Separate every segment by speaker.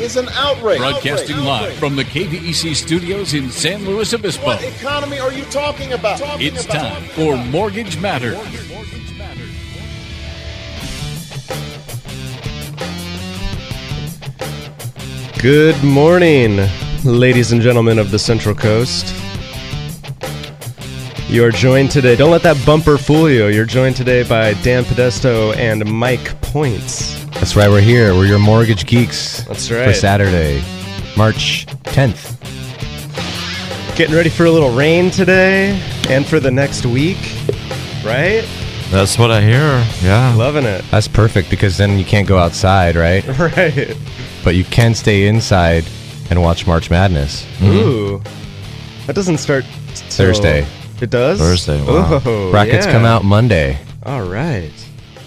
Speaker 1: is an outrage.
Speaker 2: Broadcasting
Speaker 1: Outrage.
Speaker 2: live
Speaker 1: Outrage.
Speaker 2: from the KVEC studios in San Luis Obispo.
Speaker 1: What economy are you talking about? Talking
Speaker 2: It's
Speaker 1: about.
Speaker 2: time for Mortgage Matters.
Speaker 3: Good morning, ladies and gentlemen of the Central Coast. You are joined today. Don't let that bumper fool you. You're joined today by Dan Podesto and Mike Points.
Speaker 4: That's right, we're here. We're your mortgage geeks.
Speaker 3: That's right. For.
Speaker 4: Saturday, March 10th.
Speaker 3: Getting ready for a little rain today and for the next week, right?
Speaker 5: That's what I hear. Yeah.
Speaker 3: Loving it.
Speaker 4: That's perfect because then you can't go outside, right?
Speaker 3: Right.
Speaker 4: But you can stay inside and watch March Madness.
Speaker 3: Ooh. Mm-hmm. That doesn't start till-
Speaker 4: Thursday.
Speaker 3: It does?
Speaker 5: Thursday, wow.
Speaker 3: Oh,
Speaker 4: Brackets
Speaker 3: yeah.
Speaker 4: come out Monday.
Speaker 3: All right.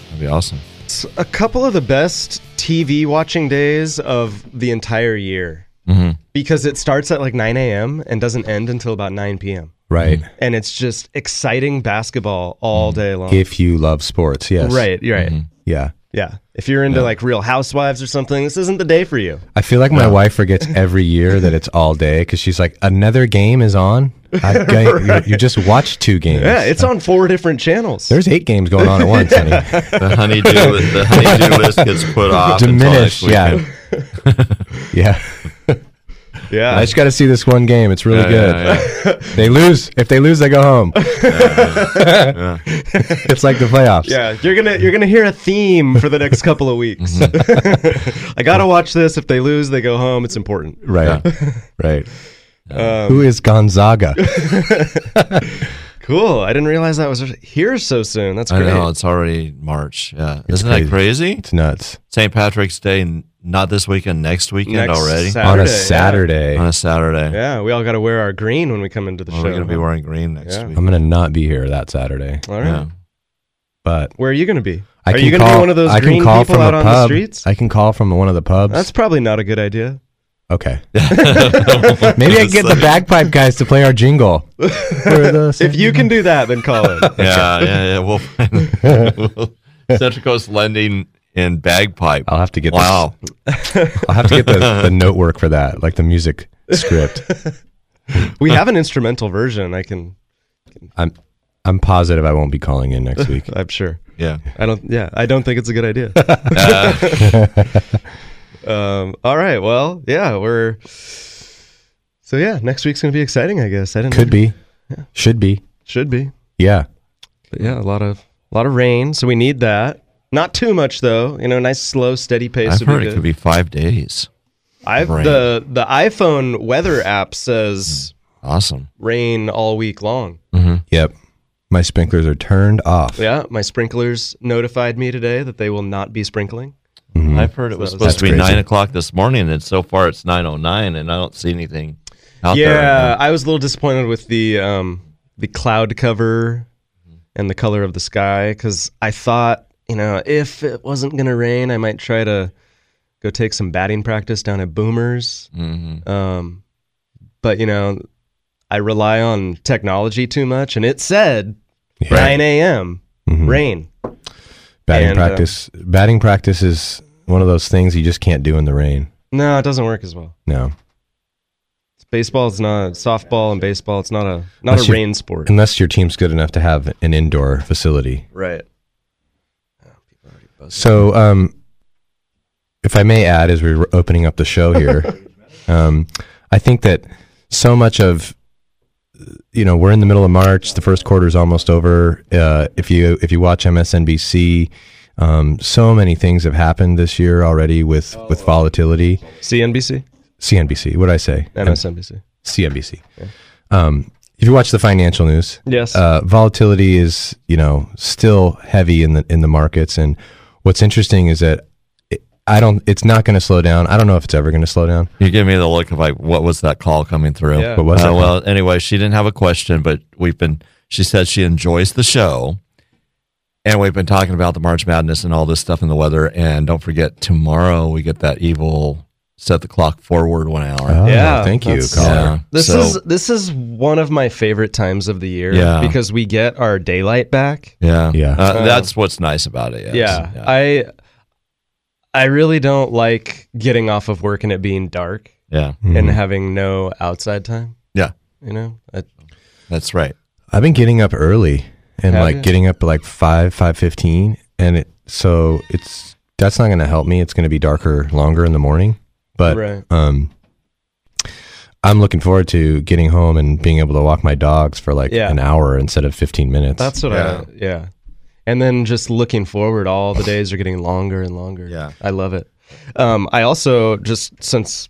Speaker 5: That'd be awesome.
Speaker 3: It's a couple of the best TV watching days of the entire year
Speaker 5: Mm-hmm.
Speaker 3: because it starts at like 9 a.m. and doesn't end until about 9 p.m.
Speaker 4: Right.
Speaker 3: And it's just exciting basketball all day long.
Speaker 4: If you love sports, yes.
Speaker 3: Right, right.
Speaker 4: Yeah.
Speaker 3: Yeah. If you're into like Real Housewives or something, this isn't the day for you.
Speaker 4: I feel like my wife forgets every year that it's all day because she's like, another game is on. I, you, you just watched two games.
Speaker 3: Yeah, it's on four different channels.
Speaker 4: There's eight games going on at once. honey.
Speaker 5: The honeydew, the honeydew list gets put off. until
Speaker 4: Diminished. Yeah.
Speaker 5: weekend.
Speaker 4: yeah.
Speaker 3: Yeah.
Speaker 4: I just got to see this one game. It's really
Speaker 5: Yeah,
Speaker 4: good.
Speaker 5: yeah, yeah.
Speaker 4: They lose. If they lose, they go home. it's like the playoffs.
Speaker 3: yeah, you're gonna you're gonna hear a theme for the next couple of weeks. I gotta watch this. If they lose, they go home. It's important.
Speaker 4: Right. right.
Speaker 3: Um,
Speaker 4: Who is Gonzaga?
Speaker 3: Cool. I didn't realize that was here so soon. That's
Speaker 5: I
Speaker 3: great.
Speaker 5: know it's already March. Yeah,
Speaker 4: It's
Speaker 5: isn't
Speaker 4: crazy.
Speaker 5: that crazy?
Speaker 4: It's nuts.
Speaker 5: St. Patrick's Day, n- not this weekend, next weekend
Speaker 3: Next
Speaker 5: already
Speaker 3: Saturday,
Speaker 4: On a
Speaker 3: yeah.
Speaker 4: Saturday.
Speaker 5: on a Saturday.
Speaker 3: Yeah, we all got to wear our green when we come into the
Speaker 5: Well,
Speaker 3: show.
Speaker 5: we're gonna be wearing green next
Speaker 3: Yeah.
Speaker 5: week.
Speaker 4: I'm going to not be here that Saturday.
Speaker 3: All right.
Speaker 5: Yeah.
Speaker 4: But
Speaker 3: Where are you going to be?
Speaker 4: I
Speaker 3: are
Speaker 4: can
Speaker 3: you going to
Speaker 4: call,
Speaker 3: be one of those
Speaker 4: I
Speaker 3: green
Speaker 4: can call
Speaker 3: people
Speaker 4: from
Speaker 3: out
Speaker 4: a
Speaker 3: on
Speaker 4: pub.
Speaker 3: the streets?
Speaker 4: I can call from one of the pubs.
Speaker 3: That's probably not a good idea.
Speaker 4: okay. Maybe I can get the bagpipe guys to play our jingle. For the
Speaker 3: If you can do that, then call it.
Speaker 5: yeah, yeah, yeah. We'll find Central Coast Lending in bagpipe.
Speaker 4: I'll have to get
Speaker 5: wow.
Speaker 4: I'll have to get the, the note work for that, like the music script.
Speaker 3: we have an instrumental version. I can.
Speaker 4: I'm I'm positive I won't be calling in next week.
Speaker 3: I'm sure.
Speaker 5: Yeah.
Speaker 3: I don't. Yeah, I don't think it's a good idea. um. All right. Well. Yeah. We're. So yeah, next week's gonna be exciting. I guess I didn't.
Speaker 4: Could be. Should be.
Speaker 3: Should be.
Speaker 4: Yeah.
Speaker 3: But yeah, a lot of a lot of rain, so we need that. Not too much though. You know, nice slow, steady pace.
Speaker 5: I've
Speaker 3: would be
Speaker 5: heard it could be five days.
Speaker 3: I've
Speaker 5: rain.
Speaker 3: the the iPhone weather app says hmm.
Speaker 5: Awesome.
Speaker 3: rain all week long. Mm-hmm.
Speaker 4: Yep. My sprinklers are turned off.
Speaker 3: Yeah, my sprinklers notified me today that they will not be sprinkling. Mm-hmm.
Speaker 5: I've heard it was
Speaker 3: So
Speaker 5: supposed to be
Speaker 4: crazy.
Speaker 5: nine o'clock this morning, and so far it's nine oh nine, and I don't see anything out
Speaker 3: yeah,
Speaker 5: there.
Speaker 3: I was a little disappointed with the um the cloud cover and the color of the sky because I thought you know if it wasn't gonna rain, I might try to go take some batting practice down at Boomers.
Speaker 5: Mm-hmm.
Speaker 3: Um, but you know, I rely on technology too much, and it said
Speaker 4: Yeah.
Speaker 3: 9 a.m.
Speaker 4: Mhm.
Speaker 3: rain.
Speaker 4: Batting
Speaker 3: And, uh,
Speaker 4: practice. batting practice is one of those things you just can't do in the rain.
Speaker 3: No, it doesn't work as well.
Speaker 4: No.
Speaker 3: Baseball is not softball and baseball. It's not a not
Speaker 4: Unless
Speaker 3: a rain sport.
Speaker 4: Unless your team's good enough to have an indoor facility.
Speaker 3: Right.
Speaker 4: So, um, if I may add, as we're opening up the show here, um, I think that so much of you know we're in the middle of March. The first quarter is almost over. Uh, if you if you watch MSNBC, um, so many things have happened this year already with with volatility.
Speaker 3: CNBC,
Speaker 4: CNBC. What did I say?
Speaker 3: MSNBC.
Speaker 4: CNBC. Um, if you watch the financial news,
Speaker 3: Yes.
Speaker 4: uh, volatility is you know still heavy in the in the markets. And what's interesting is that it, I don't. It's not going to slow down. I don't know if it's ever going to slow down.
Speaker 5: You give me the look of like, what was that call coming through?
Speaker 3: Yeah.
Speaker 4: What was
Speaker 5: Uh,
Speaker 4: it?
Speaker 5: well, anyway, she didn't have a question, but we've been. She said she enjoys the show, and we've been talking about the March Madness and all this stuff in the weather. And don't forget, tomorrow we get that evil set the clock forward one hour.
Speaker 4: Oh,
Speaker 3: Yeah,
Speaker 4: thank you,
Speaker 3: that's-
Speaker 4: caller.
Speaker 5: Yeah.
Speaker 3: This
Speaker 5: So-
Speaker 3: is this is one of my favorite times of the year
Speaker 5: Yeah.
Speaker 3: because we get our daylight back.
Speaker 5: Yeah,
Speaker 4: Yeah.
Speaker 5: Uh, that's what's nice about it. yes.
Speaker 3: Yeah, I I really don't like getting off of work and it being dark
Speaker 5: yeah,
Speaker 3: and having no outside time.
Speaker 5: yeah.
Speaker 3: You know, I,
Speaker 5: That's right.
Speaker 4: I've been getting up early and
Speaker 3: Have
Speaker 4: like
Speaker 3: you?
Speaker 4: getting up at like five five fifteen, and it so it's that's not going to help me. It's going to be darker longer in the morning, but
Speaker 3: Right.
Speaker 4: um, I'm looking forward to getting home and being able to walk my dogs for like
Speaker 3: Yeah.
Speaker 4: an hour instead of fifteen minutes.
Speaker 3: that's what
Speaker 5: Yeah.
Speaker 3: I yeah. And then just looking forward, all the days are getting longer and longer.
Speaker 5: Yeah.
Speaker 3: I love it. Um, I also just since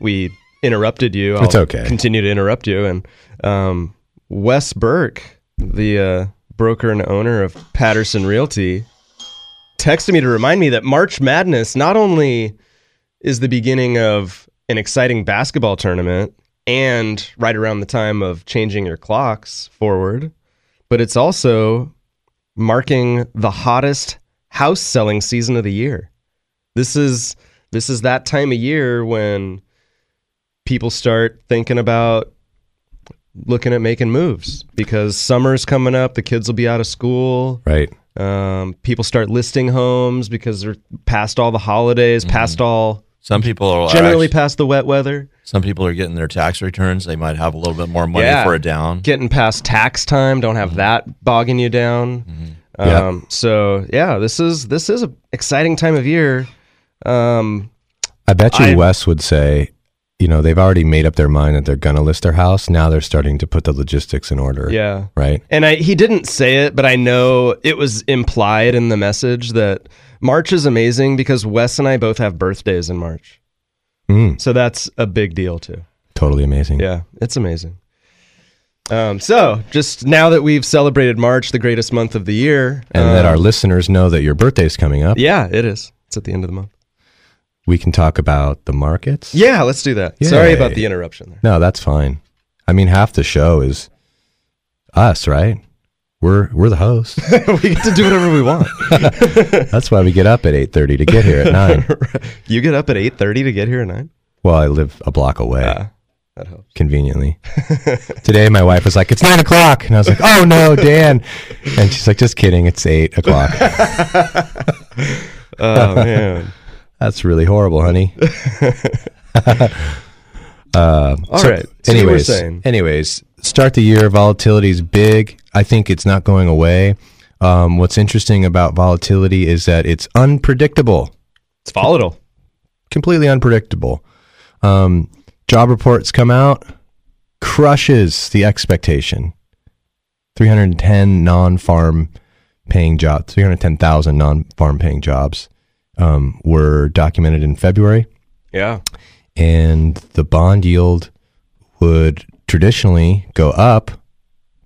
Speaker 3: we interrupted you, I'll
Speaker 4: It's okay.
Speaker 3: Continue to interrupt you, and um, Wes Burke, the uh, broker and owner of Patterson Realty, texted me to remind me that March Madness not only is the beginning of an exciting basketball tournament and right around the time of changing your clocks forward, but it's also marking the hottest house selling season of the year. This is this is that time of year when people start thinking about looking at making moves because summer's coming up, the kids will be out of school.
Speaker 4: right.
Speaker 3: Um, people start listing homes because they're past all the holidays, past all
Speaker 5: Some people are
Speaker 3: generally
Speaker 5: actually-
Speaker 3: past the wet weather,
Speaker 5: some people are getting their tax returns. They might have a little bit more money
Speaker 3: Yeah.
Speaker 5: for a down.
Speaker 3: getting past tax time, don't have that bogging you down.
Speaker 4: Yeah.
Speaker 3: Um, so yeah, this is this is an exciting time of year. Um,
Speaker 4: I bet you
Speaker 3: I-
Speaker 4: Wes would say, you know, they've already made up their mind that they're going to list their house. Now they're starting to put the logistics in order.
Speaker 3: yeah.
Speaker 4: Right.
Speaker 3: And I, he didn't say it, but I know it was implied in the message that March is amazing because Wes and I both have birthdays in March.
Speaker 4: Mm,
Speaker 3: So that's a big deal too.
Speaker 4: totally amazing.
Speaker 3: Yeah, it's amazing. Um, so just now that we've celebrated March, the greatest month of the year,
Speaker 4: And that
Speaker 3: um,
Speaker 4: our listeners know that your birthday's coming up.
Speaker 3: yeah, it is. It's at the end of the month.
Speaker 4: We can talk about the markets.
Speaker 3: Yeah, let's do that. Sorry about the interruption there.
Speaker 4: No, that's fine. I mean, half the show is us, right? We're we're the hosts.
Speaker 3: we get to do whatever we want.
Speaker 4: That's why we get up at eight thirty to get here at nine.
Speaker 3: you get up at eight thirty to get here at nine.
Speaker 4: Well, I live a block away,
Speaker 3: Yeah, that helps.
Speaker 4: conveniently. Today, my wife was like, "It's nine o'clock," and I was like, "Oh no, Dan!" And she's like, "Just kidding. It's eight o'clock."
Speaker 3: Oh man.
Speaker 4: That's really horrible, honey. uh,
Speaker 3: All
Speaker 4: so
Speaker 3: right. So
Speaker 4: anyways, anyways, start the year. Volatility is big. I think it's not going away. Um, what's interesting about volatility is that it's unpredictable,
Speaker 3: It's volatile.
Speaker 4: completely unpredictable. Um, job reports come out, crushes the expectation. 310 non-farm paying jobs, 310,000 non-farm paying jobs um, were documented in February
Speaker 3: Yeah.
Speaker 4: and the bond yield would traditionally go up,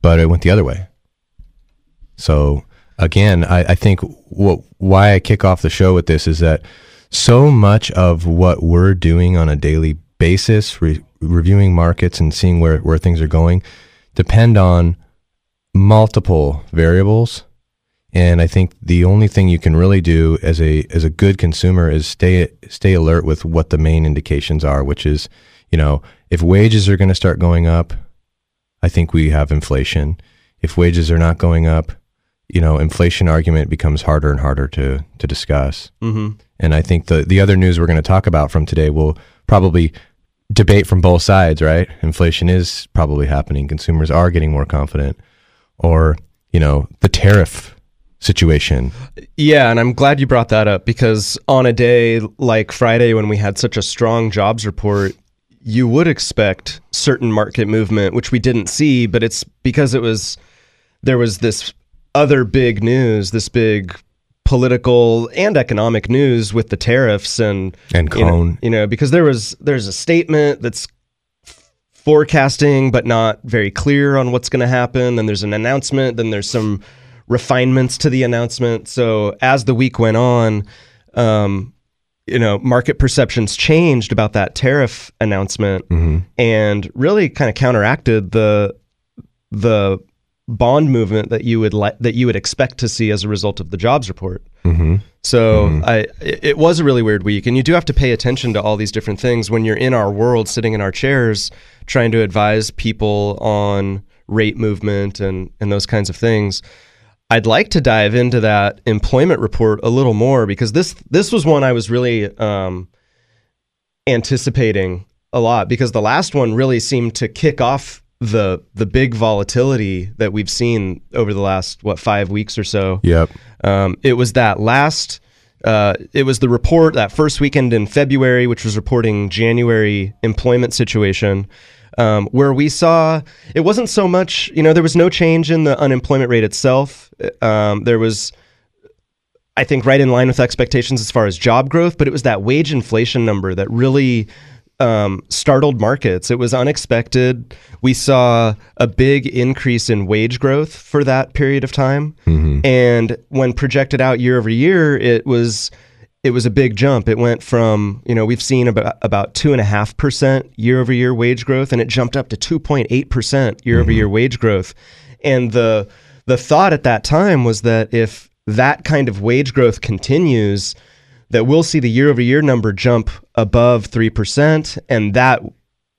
Speaker 4: but it went the other way. So again, I, I think what why I kick off the show with this is that so much of what we're doing on a daily basis, re- reviewing markets and seeing where, where things are going, depend on multiple variables. And I think the only thing you can really do as a as a good consumer is stay stay alert with what the main indications are, which is, you know, if wages are going to start going up, I think we have inflation. If wages are not going up, you know, inflation argument becomes harder and harder to to discuss.
Speaker 3: Mm-hmm.
Speaker 4: And I think the the other news we're going to talk about from today will probably debate from both sides, right? Inflation is probably happening. Consumers are getting more confident, or you know, the tariff situation.
Speaker 3: Yeah, and I'm glad you brought that up because on a day like Friday when we had such a strong jobs report, you would expect certain market movement, which we didn't see, but it's because it was there was this other big news, this big political and economic news with the tariffs and
Speaker 4: And
Speaker 3: you know-
Speaker 4: Cone.
Speaker 3: you know, because there was there's a statement that's forecasting but not very clear on what's going to happen. Then there's an announcement. Then there's some refinements to the announcement. So as the week went on um, you know, market perceptions changed about that tariff announcement mm-hmm. and really kind of counteracted the the bond movement that you would li- that you would expect to see as a result of the jobs report. Mm-hmm. So mm-hmm. I it it was a really weird week, and you do have to pay attention to all these different things when you're in our world, sitting in our chairs, trying to advise people on rate movement and and those kinds of things. I'd like to dive into that employment report a little more because this this was one I was really um, anticipating a lot because the last one really seemed to kick off the the big volatility that we've seen over the last what five weeks or so.
Speaker 4: Yep.
Speaker 3: Um, it was that last. Uh, it was the report that first weekend in February, which was reporting January employment situation, um, where we saw it wasn't so much. You know, there was no change in the unemployment rate itself. Um, there was, I think, right in line with expectations as far as job growth, but it was that wage inflation number that really um, startled markets. It was unexpected. We saw a big increase in wage growth for that period of time, and when projected out year over year, it was it was a big jump. It went from you know we've seen about about two and a half percent year over year wage growth, and it jumped up to two point eight percent year over year wage growth. And the the thought at that time was that if that kind of wage growth continues, that we'll see the year over year number jump above 3%. And that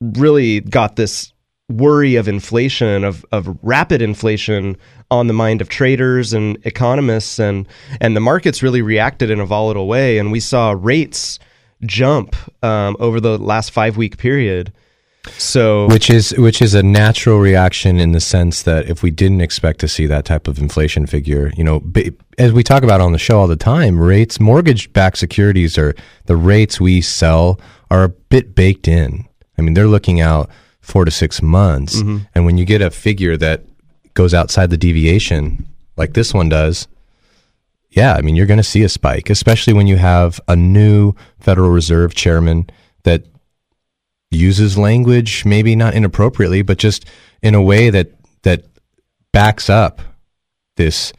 Speaker 3: really got this worry of inflation, of, of rapid inflation on the mind of traders and economists. And, and the markets really reacted in a volatile way. And we saw rates jump um, over the last five week period. So,
Speaker 4: which is which is a natural reaction in the sense that if we didn't expect to see that type of inflation figure, you know, as we talk about on the show all the time, rates mortgage-backed securities are the rates we sell are a bit baked in. I mean, they're looking out 4 to 6 months, and when you get a figure that goes outside the deviation like this one does, yeah, I mean, you're going to see a spike, especially when you have a new Federal Reserve chairman that uses language maybe not inappropriately, but just in a way that that backs up this,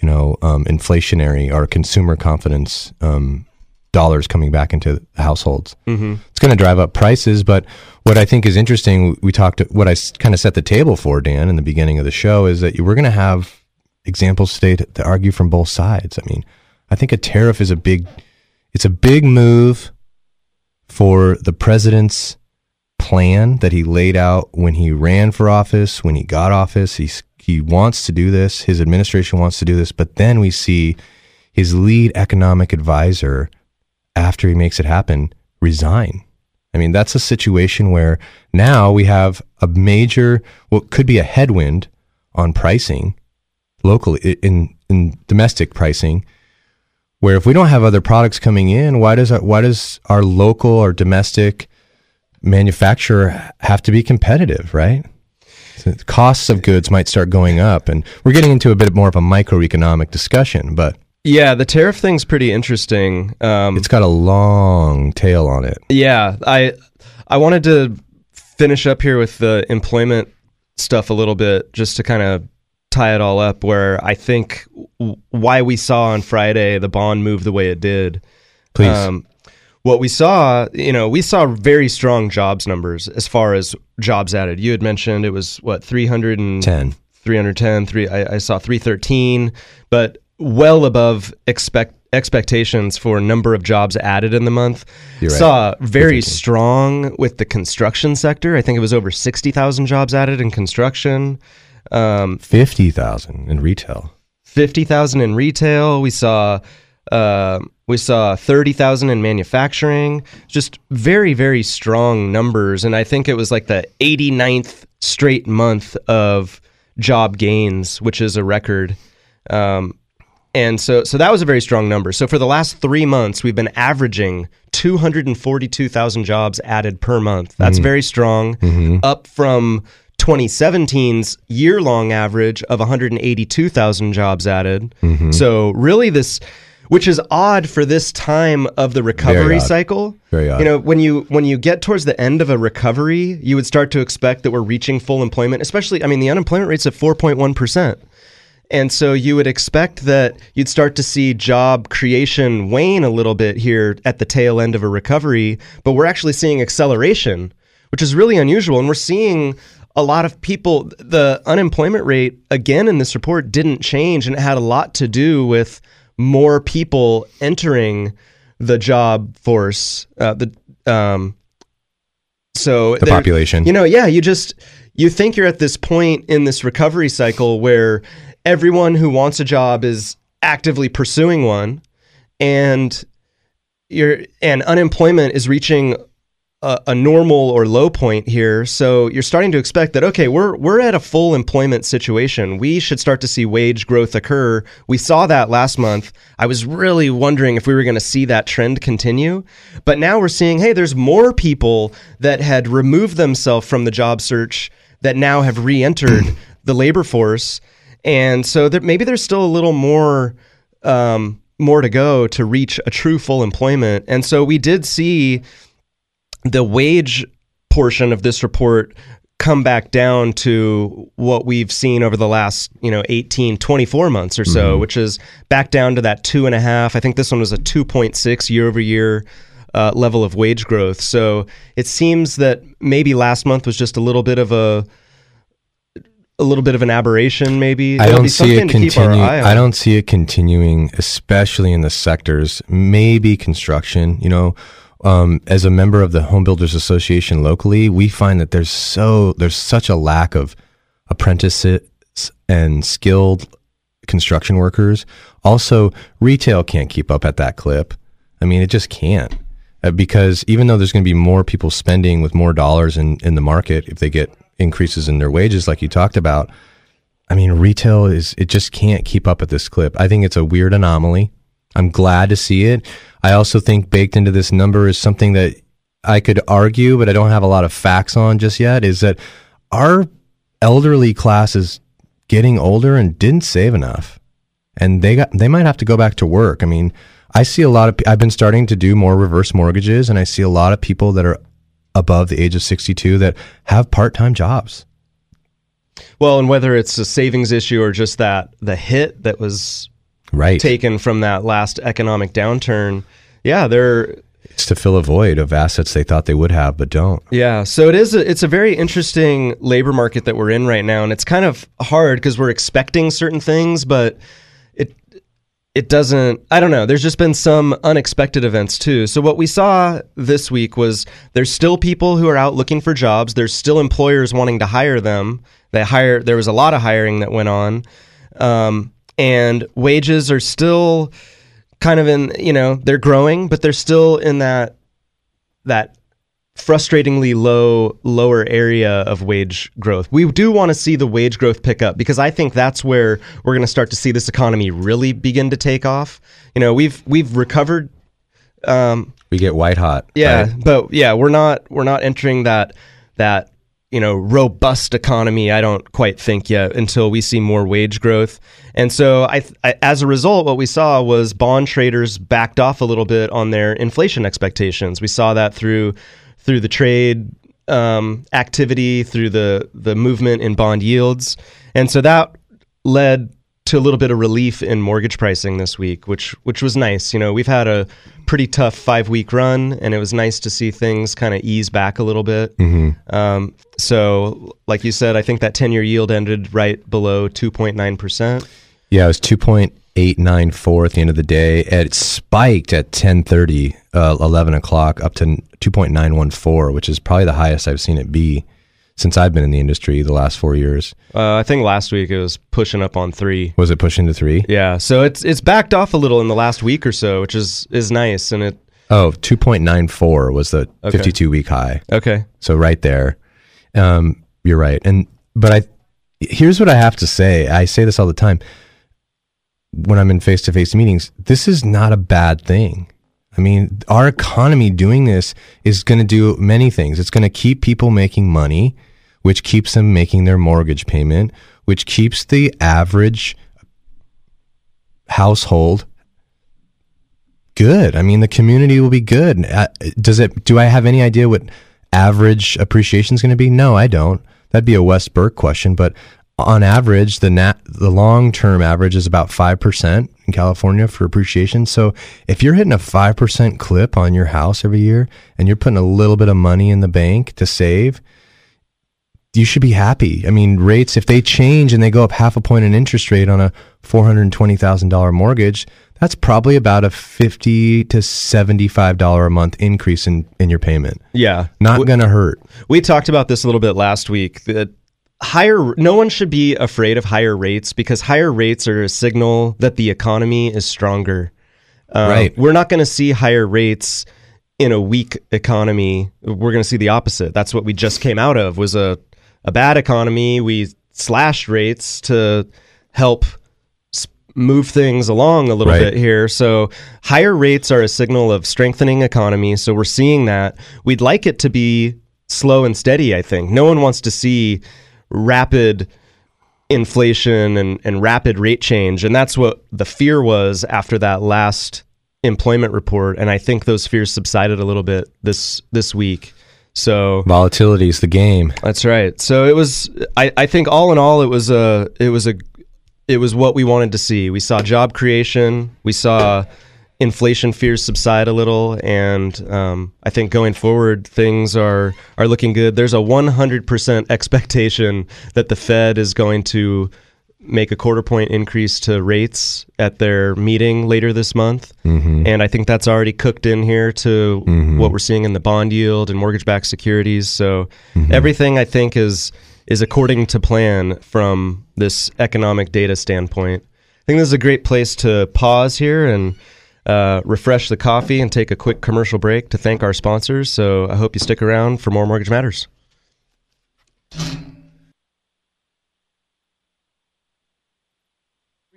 Speaker 4: you know, um, inflationary or consumer confidence um, dollars coming back into households. Mm-hmm. It's going to drive up prices. But what I think is interesting, we talked. What I kind of set the table for Dan in the beginning of the show is that we're going to have examples today to, argue from both sides. I mean, I think a tariff is a big, it's a big move for the president's plan that he laid out when he ran for office, when he got office. He's, he wants to do this. His administration wants to do this. But then we see his lead economic advisor, after he makes it happen, resign. I mean, that's a situation where now we have a major, what could be a headwind on pricing locally in, in domestic pricing where if we don't have other products coming in, why does our, why does our local or domestic manufacturer have to be competitive, right? So costs of goods might start going up, and we're getting into a bit more of a microeconomic discussion, but
Speaker 3: yeah, the tariff thing's pretty interesting. Um,
Speaker 4: it's got a long tail on it.
Speaker 3: Yeah, I I wanted to finish up here with the employment stuff a little bit, just to kind of tie it all up. Where I think w- why we saw on Friday the bond move the way it did.
Speaker 4: Please.
Speaker 3: what we saw, you know, we saw very strong jobs numbers as far as jobs added. You had mentioned it was what 310, 310, three, I, I saw 313, but well above expect expectations for number of jobs added in the month.
Speaker 4: Right.
Speaker 3: Saw very strong with the construction sector. I think it was over 60,000 jobs added in construction. Um,
Speaker 4: 50,000 in retail.
Speaker 3: fifty thousand in retail. We saw uh, we saw thirty thousand in manufacturing. Just very very strong numbers, and I think it was like the 89th straight month of job gains, which is a record. Um, and so so that was a very strong number. So for the last three months, we've been averaging two hundred and forty two thousand jobs added per month. That's mm-hmm. very strong, mm-hmm. up from 2017's year long average of 182,000 jobs added. Mm-hmm. So, really, this, which is odd for this time of the recovery
Speaker 4: odd.
Speaker 3: cycle.
Speaker 4: Very odd.
Speaker 3: You know, when you when you get towards the end of a recovery, you would start to expect that we're reaching full employment. Especially, I mean, the unemployment rate's at 4.1 percent, And so you would expect that you'd start to see job creation wane a little bit here at the tail end of a recovery, but we're actually seeing acceleration, which is really unusual. And we're seeing a lot of people, the unemployment rate, again, in this report didn't change, and it had a lot to do with more people entering the job force. Uh, the um, so
Speaker 4: The population.
Speaker 3: You know, yeah, you just you think you're at this point in this recovery cycle where everyone who wants a job is actively pursuing one, and you're and unemployment is reaching a, a normal or low point here. So you're starting to expect that okay, we're we're at a full employment situation. We should start to see wage growth occur. We saw that last month. I was really wondering if we were going to see that trend continue, but now we're seeing hey, there's more people that had removed themselves from the job search that now have re-entered the labor force, and so there, maybe there's still a little more. Um, more to go to reach a true full employment. And so we did see the wage portion of this report come back down to what we've seen over the last you know 18 24 months or so which is back down to that two and a half i think this one was a 2.6 year over year uh, level of wage growth so it seems that maybe last month was just a little bit of a a little bit of an aberration maybe
Speaker 4: I don't see it
Speaker 3: something to keep our
Speaker 4: continue. I don't see it continuing, especially in the sectors. Maybe construction. You know, um, as a member of the Home Builders Association locally, we find that there's so there's such a lack of apprentices and skilled construction workers. Also, retail can't keep up at that clip. I mean, it just can't. Uh, because even though there's going to be more people spending with more dollars in, in the market if they get increases in their wages, like you talked about, I mean, retail is, it just can't keep up at this clip. I think it's a weird anomaly. I'm glad to see it. I also think baked into this number is something that I could argue, but I don't have a lot of facts on just yet is that our elderly class is getting older and didn't save enough. And they got, they might have to go back to work. I mean, I see a lot of, I've been starting to do more reverse mortgages and I see a lot of people that are above the age of 62 that have part-time jobs.
Speaker 3: well and whether it's a savings issue or just that the hit that was
Speaker 4: Right.
Speaker 3: taken from that last economic downturn. Yeah, they're
Speaker 4: It's to fill a void of assets they thought they would have, but don't.
Speaker 3: yeah. So it is. A, it's a very interesting labor market that we're in right now, and it's kind of hard because we're expecting certain things, but it doesn't. I don't know. There's just been some unexpected events too. So what we saw this week was there's still people who are out looking for jobs. There's still employers wanting to hire them. They hire. There was a lot of hiring that went on. Um, and wages are still kind of in you know they're growing but they're still in that that frustratingly low lower area of wage growth we do want to see the wage growth pick up because i think that's where we're going to start to see this economy really begin to take off you know we've we've recovered um,
Speaker 4: We get white hot.
Speaker 3: yeah,
Speaker 4: right?
Speaker 3: but yeah, we're not we're not entering that that you know robust economy. I don't quite think yet until we see more wage growth. And so I, I as a result, what we saw was bond traders backed off a little bit on their inflation expectations. We saw that through through the trade um, activity, through the the movement in bond yields, and so that led to a little bit of relief in mortgage pricing this week, which which was nice. You know, we've had a pretty tough five week run, and it was nice to see things kind of ease back a little bit. Um, so, like you said, I think that ten year yield ended right below two point nine percent.
Speaker 4: Yeah, it was 2.894 at the end of the day. It spiked at 10.30, uh, 11 o'clock, up to 2.914, which is probably the highest I've seen it be since I've been in the industry the last four years.
Speaker 3: Uh, I think last week it was pushing up on three.
Speaker 4: Was it pushing to three?
Speaker 3: Yeah, so it's it's backed off a little in the last week or so, which is is nice. And it
Speaker 4: Oh, 2.94 was the
Speaker 3: Okay.
Speaker 4: 52 week high.
Speaker 3: okay,
Speaker 4: So right there, um, you're right. And but I here's what I have to say. I say this all the time when I'm in face to face meetings. This is not a bad thing. I mean, our economy doing this is going to do many things. It's going to keep people making money, which keeps them making their mortgage payment, which keeps the average household good. I mean, the community will be good. Uh, Does it? Do I have any idea what average appreciation is going to be? No, I don't. That'd be a Wes Burke question. But on average, the nat- the long term average is about five percent in California for appreciation. So if you're hitting a five percent clip on your house every year, and you're putting a little bit of money in the bank to save, you should be happy. I mean, rates if they change and they go up half a point in interest rate on a four hundred twenty thousand dollar mortgage, that's probably about a fifty to seventy five dollar a month increase in in your payment.
Speaker 3: Yeah.
Speaker 4: Not gonna hurt.
Speaker 3: We talked about this a little bit last week. That higher, no one should be afraid of higher rates because higher rates are a signal that the economy is stronger. Uh,
Speaker 4: Right.
Speaker 3: We're not going to see higher rates in a weak economy. We're going to see the opposite. That's what we just came out of. Was a a bad economy. We slashed rates to help move things along a little
Speaker 4: Right.
Speaker 3: bit here. So higher rates are a signal of strengthening economy. So we're seeing that. We'd like it to be slow and steady, I think. No one wants to see rapid inflation and, and rapid rate change. And that's what the fear was after that last employment report. And I think those fears subsided a little bit this this week. So
Speaker 4: Volatility is the game.
Speaker 3: that's right. So it was. I, I think all in all, it was a. It was a. It was what we wanted to see. We saw job creation. We saw inflation fears subside a little, and um, I think going forward, things are are looking good. There's a 100% expectation that the Fed is going to make a quarter point increase to rates at their meeting later this month. Mm-hmm. And I think that's already cooked in here to mm-hmm. what we're seeing in the bond yield and mortgage backed securities. So mm-hmm. everything I think is is according to plan from this economic data standpoint. I think this is a great place to pause here and uh, refresh the coffee and take a quick commercial break to thank our sponsors. So I hope you stick around for more Mortgage Matters.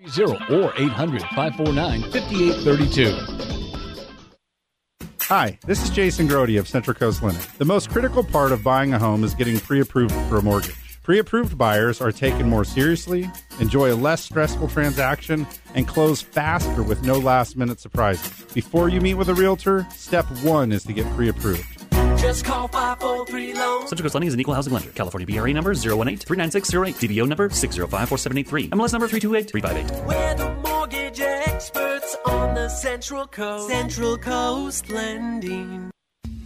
Speaker 2: Zero or 800 549 5832.
Speaker 6: Hi, this is Jason Grody of Central Coast Lending. The most critical part of buying a home is getting pre approved for a mortgage. Pre approved buyers are taken more seriously, enjoy a less stressful transaction, and close faster with no last minute surprises. Before you meet with a realtor, step one is to get pre approved.
Speaker 7: Just call 543 Loan.
Speaker 8: Central Coast Lending is an equal housing lender. California BRA number 018-39608. DBO number 6054783. MLS number 328358.
Speaker 7: We're the mortgage experts on the Central Coast. Central Coast Lending.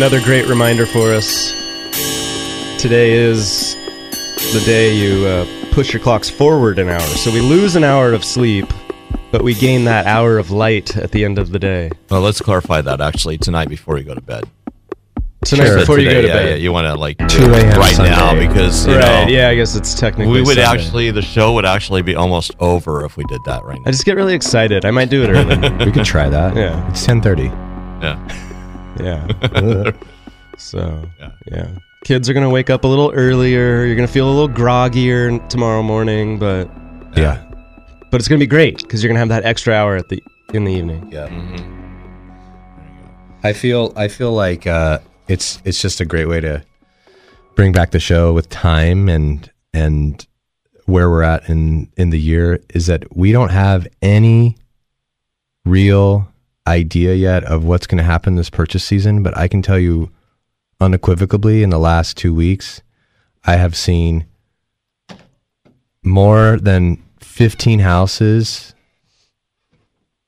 Speaker 3: Another great reminder for us. Today is the day you uh, push your clocks forward an hour. So we lose an hour of sleep, but we gain that hour of light at the end of the day.
Speaker 5: Well, let's clarify that actually tonight before you go to bed.
Speaker 3: Tonight
Speaker 5: Sure.
Speaker 3: before you go to
Speaker 5: yeah,
Speaker 3: bed.
Speaker 5: Yeah, you want to like
Speaker 4: 2
Speaker 5: do it
Speaker 4: a.m.
Speaker 5: right now because you
Speaker 3: right.
Speaker 5: know
Speaker 3: Yeah, I guess it's technically.
Speaker 5: we would
Speaker 3: Sunday.
Speaker 5: actually the show would actually be almost over if we did that right now.
Speaker 3: I just get really excited. I might do it early.
Speaker 4: We could try that.
Speaker 3: Yeah.
Speaker 4: It's 10:30.
Speaker 5: Yeah.
Speaker 3: Yeah. So
Speaker 5: Yeah.
Speaker 3: yeah. kids are gonna wake up a little earlier. You're gonna feel a little groggier tomorrow morning, but
Speaker 4: Yeah.
Speaker 3: but it's gonna be great because you're gonna have that extra hour at the in the evening.
Speaker 4: Yeah. I feel I feel like uh, it's it's just a great way to bring back the show with time and and where we're at in in the year is that we don't have any real idea yet of what's going to happen this purchase season, but I can tell you unequivocally in the last 2 weeks I have seen more than 15 houses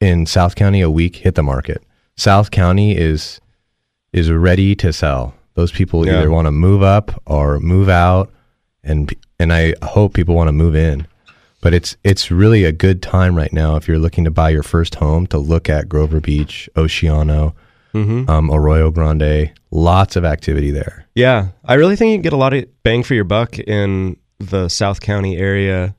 Speaker 4: in South County a week hit the market. South County is is ready to sell. Those people
Speaker 3: Yeah.
Speaker 4: either want to move up or move out, and and I hope people want to move in. But it's it's really a good time right now if you're looking to buy your first home to look at Grover Beach, Oceano,
Speaker 3: Mhm.
Speaker 4: um, Arroyo Grande. Lots of activity there.
Speaker 3: Yeah, I really think you can get a lot of bang for your buck in the South County area.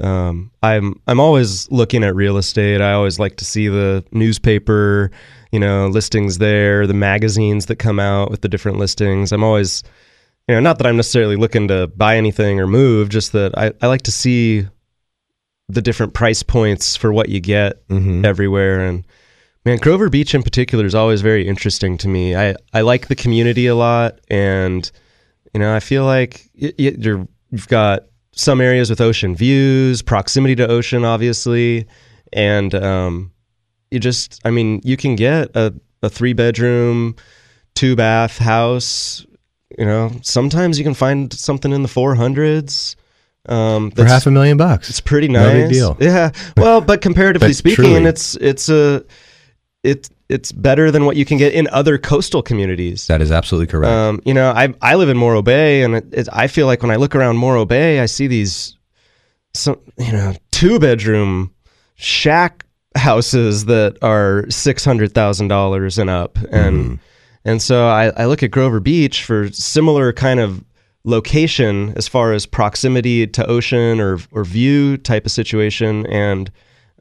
Speaker 3: Um, I'm I'm always looking at real estate. I always like to see the newspaper, you know, listings there, the magazines that come out with the different listings. I'm always, you know, not that I'm necessarily looking to buy anything or move, just that I, I like to see the different price points for what you get
Speaker 4: Mhm.
Speaker 3: everywhere. And man, Grover Beach in particular is always very interesting to me. I, I like the community a lot, and you know, I feel like you're you've got some areas with ocean views, proximity to ocean, obviously, and um, you just, I mean, you can get a, a three bedroom, two bath house. You know, sometimes you can find something in the four hundreds. Um,
Speaker 4: For half a million bucks.
Speaker 3: it's pretty nice.
Speaker 4: No big deal.
Speaker 3: Yeah. Well, but comparatively
Speaker 4: But
Speaker 3: speaking,
Speaker 4: truly.
Speaker 3: it's it's a it's it's better than what you can get in other coastal communities.
Speaker 4: That is absolutely correct.
Speaker 3: Um, you know, I I live in Morro Bay, and it, it, I feel like when I look around Morro Bay, I see these, some you know, two bedroom shack houses that are six hundred thousand dollars and up, and and so I, I look at Grover Beach for similar kind of location as far as proximity to ocean or or view type of situation, and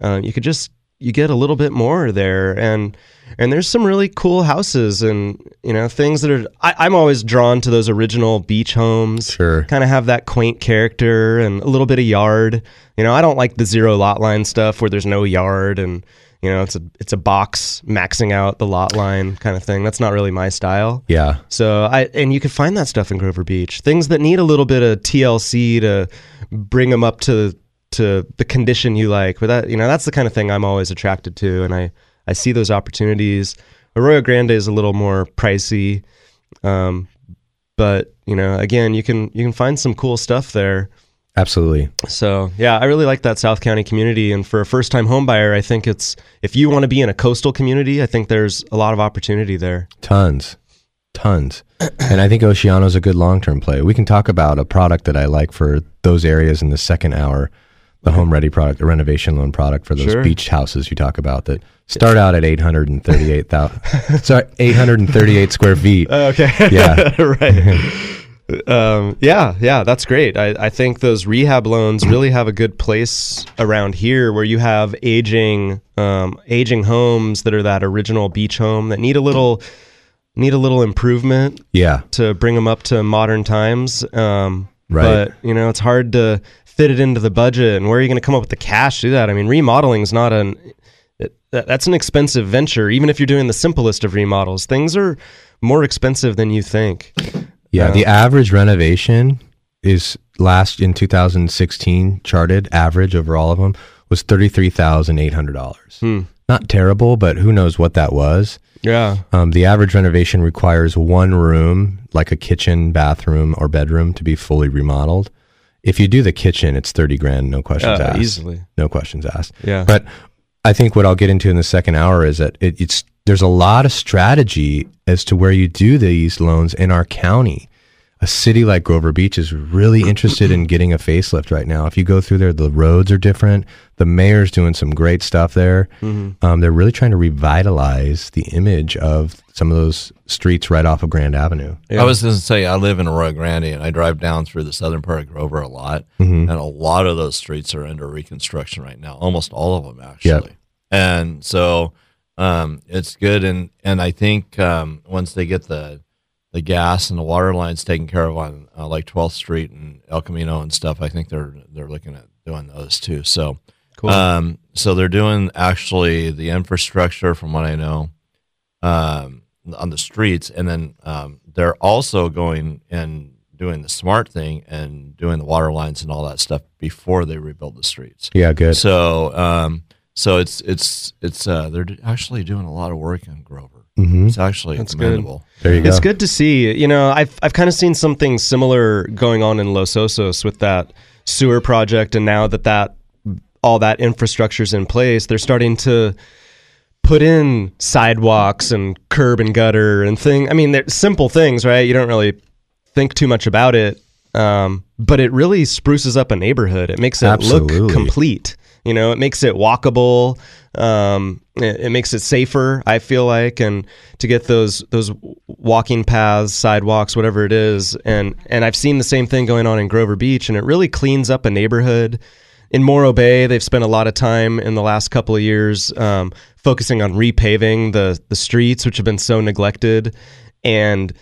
Speaker 3: uh, you could just you get a little bit more there, and and there's some really cool houses and you know things that are I, I'm always drawn to those original beach homes.
Speaker 4: Sure.
Speaker 3: kind of have that quaint character and a little bit of yard. You know, I don't like the zero lot line stuff where there's no yard and you know it's a it's a box maxing out the lot line kind of thing. That's not really my style.
Speaker 4: yeah.
Speaker 3: So I and you can find that stuff in Grover Beach. Things that need a little bit of TLC to bring them up to to the condition you like. But that you know that's the kind of thing I'm always attracted to, and I I see those opportunities. Arroyo Grande is a little more pricey, um, but you know again you can you can find some cool stuff there.
Speaker 4: Absolutely.
Speaker 3: So yeah, I really like that South County community, and for a first-time homebuyer, I think it's if you want to be in a coastal community, I think there's a lot of opportunity there.
Speaker 4: Tons, tons. and I think Oceano is a good long term play. We can talk about a product that I like for those areas in the second hour, the home ready product, the renovation loan product for those
Speaker 3: Sure.
Speaker 4: beach houses you talk about that start out at 838,000. sorry, 838 square feet.
Speaker 3: Okay.
Speaker 4: Yeah.
Speaker 3: right. Um, yeah, yeah, that's great. I, I think those rehab loans really have a good place around here where you have aging, um, aging homes that are that original beach home that need a little, need a little improvement
Speaker 4: Yeah.
Speaker 3: to bring them up to modern times. Um,
Speaker 4: Right.
Speaker 3: But you know, it's hard to fit it into the budget. And where are you going to come up with the cash to do that? I mean, remodeling is not an it, that's an expensive venture. Even if you're doing the simplest of remodels, things are more expensive than you think.
Speaker 4: Yeah, the average renovation is last in 2016 charted average over all of them was thirty three thousand eight hundred dollars.
Speaker 3: Hmm.
Speaker 4: Not terrible, but who knows what that was?
Speaker 3: Yeah.
Speaker 4: Um, the average renovation requires one room, like a kitchen, bathroom, or bedroom, to be fully remodeled. If you do the kitchen, it's thirty grand, no questions
Speaker 3: Uh,
Speaker 4: asked.
Speaker 3: easily.
Speaker 4: no questions asked.
Speaker 3: Yeah.
Speaker 4: But I think what I'll get into in the second hour is that it, it's there's a lot of strategy as to where you do these loans in our county. a city like Grover Beach is really interested in getting a facelift right now. If you go through there, the roads are different. The mayor's doing some great stuff there.
Speaker 3: Mhm.
Speaker 4: Um, they're really trying to revitalize the image of some of those streets right off of Grand Avenue.
Speaker 5: I was going to say I live in Arroyo Grande and I drive down through the southern part of Grover a lot,
Speaker 4: Mhm.
Speaker 5: and a lot of those streets are under reconstruction right now. Almost all of them actually.
Speaker 4: Yep.
Speaker 5: And so um, it's good, and and I think um, once they get the the gas and the water lines taken care of on uh, like 12th Street and El Camino and stuff, I think they're they're looking at doing those too. So
Speaker 3: Cool.
Speaker 5: Um, so they're doing actually the infrastructure, from what I know, um, on the streets, and then um, they're also going and doing the smart thing and doing the water lines and all that stuff before they rebuild the streets.
Speaker 4: Yeah, good.
Speaker 5: So, um, so it's it's it's uh, they're actually doing a lot of work in Grover.
Speaker 4: Mhm.
Speaker 5: It's actually
Speaker 3: That's
Speaker 5: commendable.
Speaker 4: There you go.
Speaker 3: It's good to see. You know, I've I've kind of seen something similar going on in Los Osos with that sewer project, and now that that all that infrastructure's in place, they're starting to put in sidewalks and curb and gutter and thing. I mean, they're simple things, right? You don't really think too much about it, um, but it really spruces up a neighborhood. It makes it
Speaker 4: Absolutely.
Speaker 3: look complete. You know, it makes it walkable. Um, it, it makes it safer. I feel like, and to get those those walking paths, sidewalks, whatever it is, and and I've seen the same thing going on in Grover Beach, and it really cleans up a neighborhood. In Morro Bay, they've spent a lot of time in the last couple of years um, focusing on repaving the the streets, which have been so neglected, and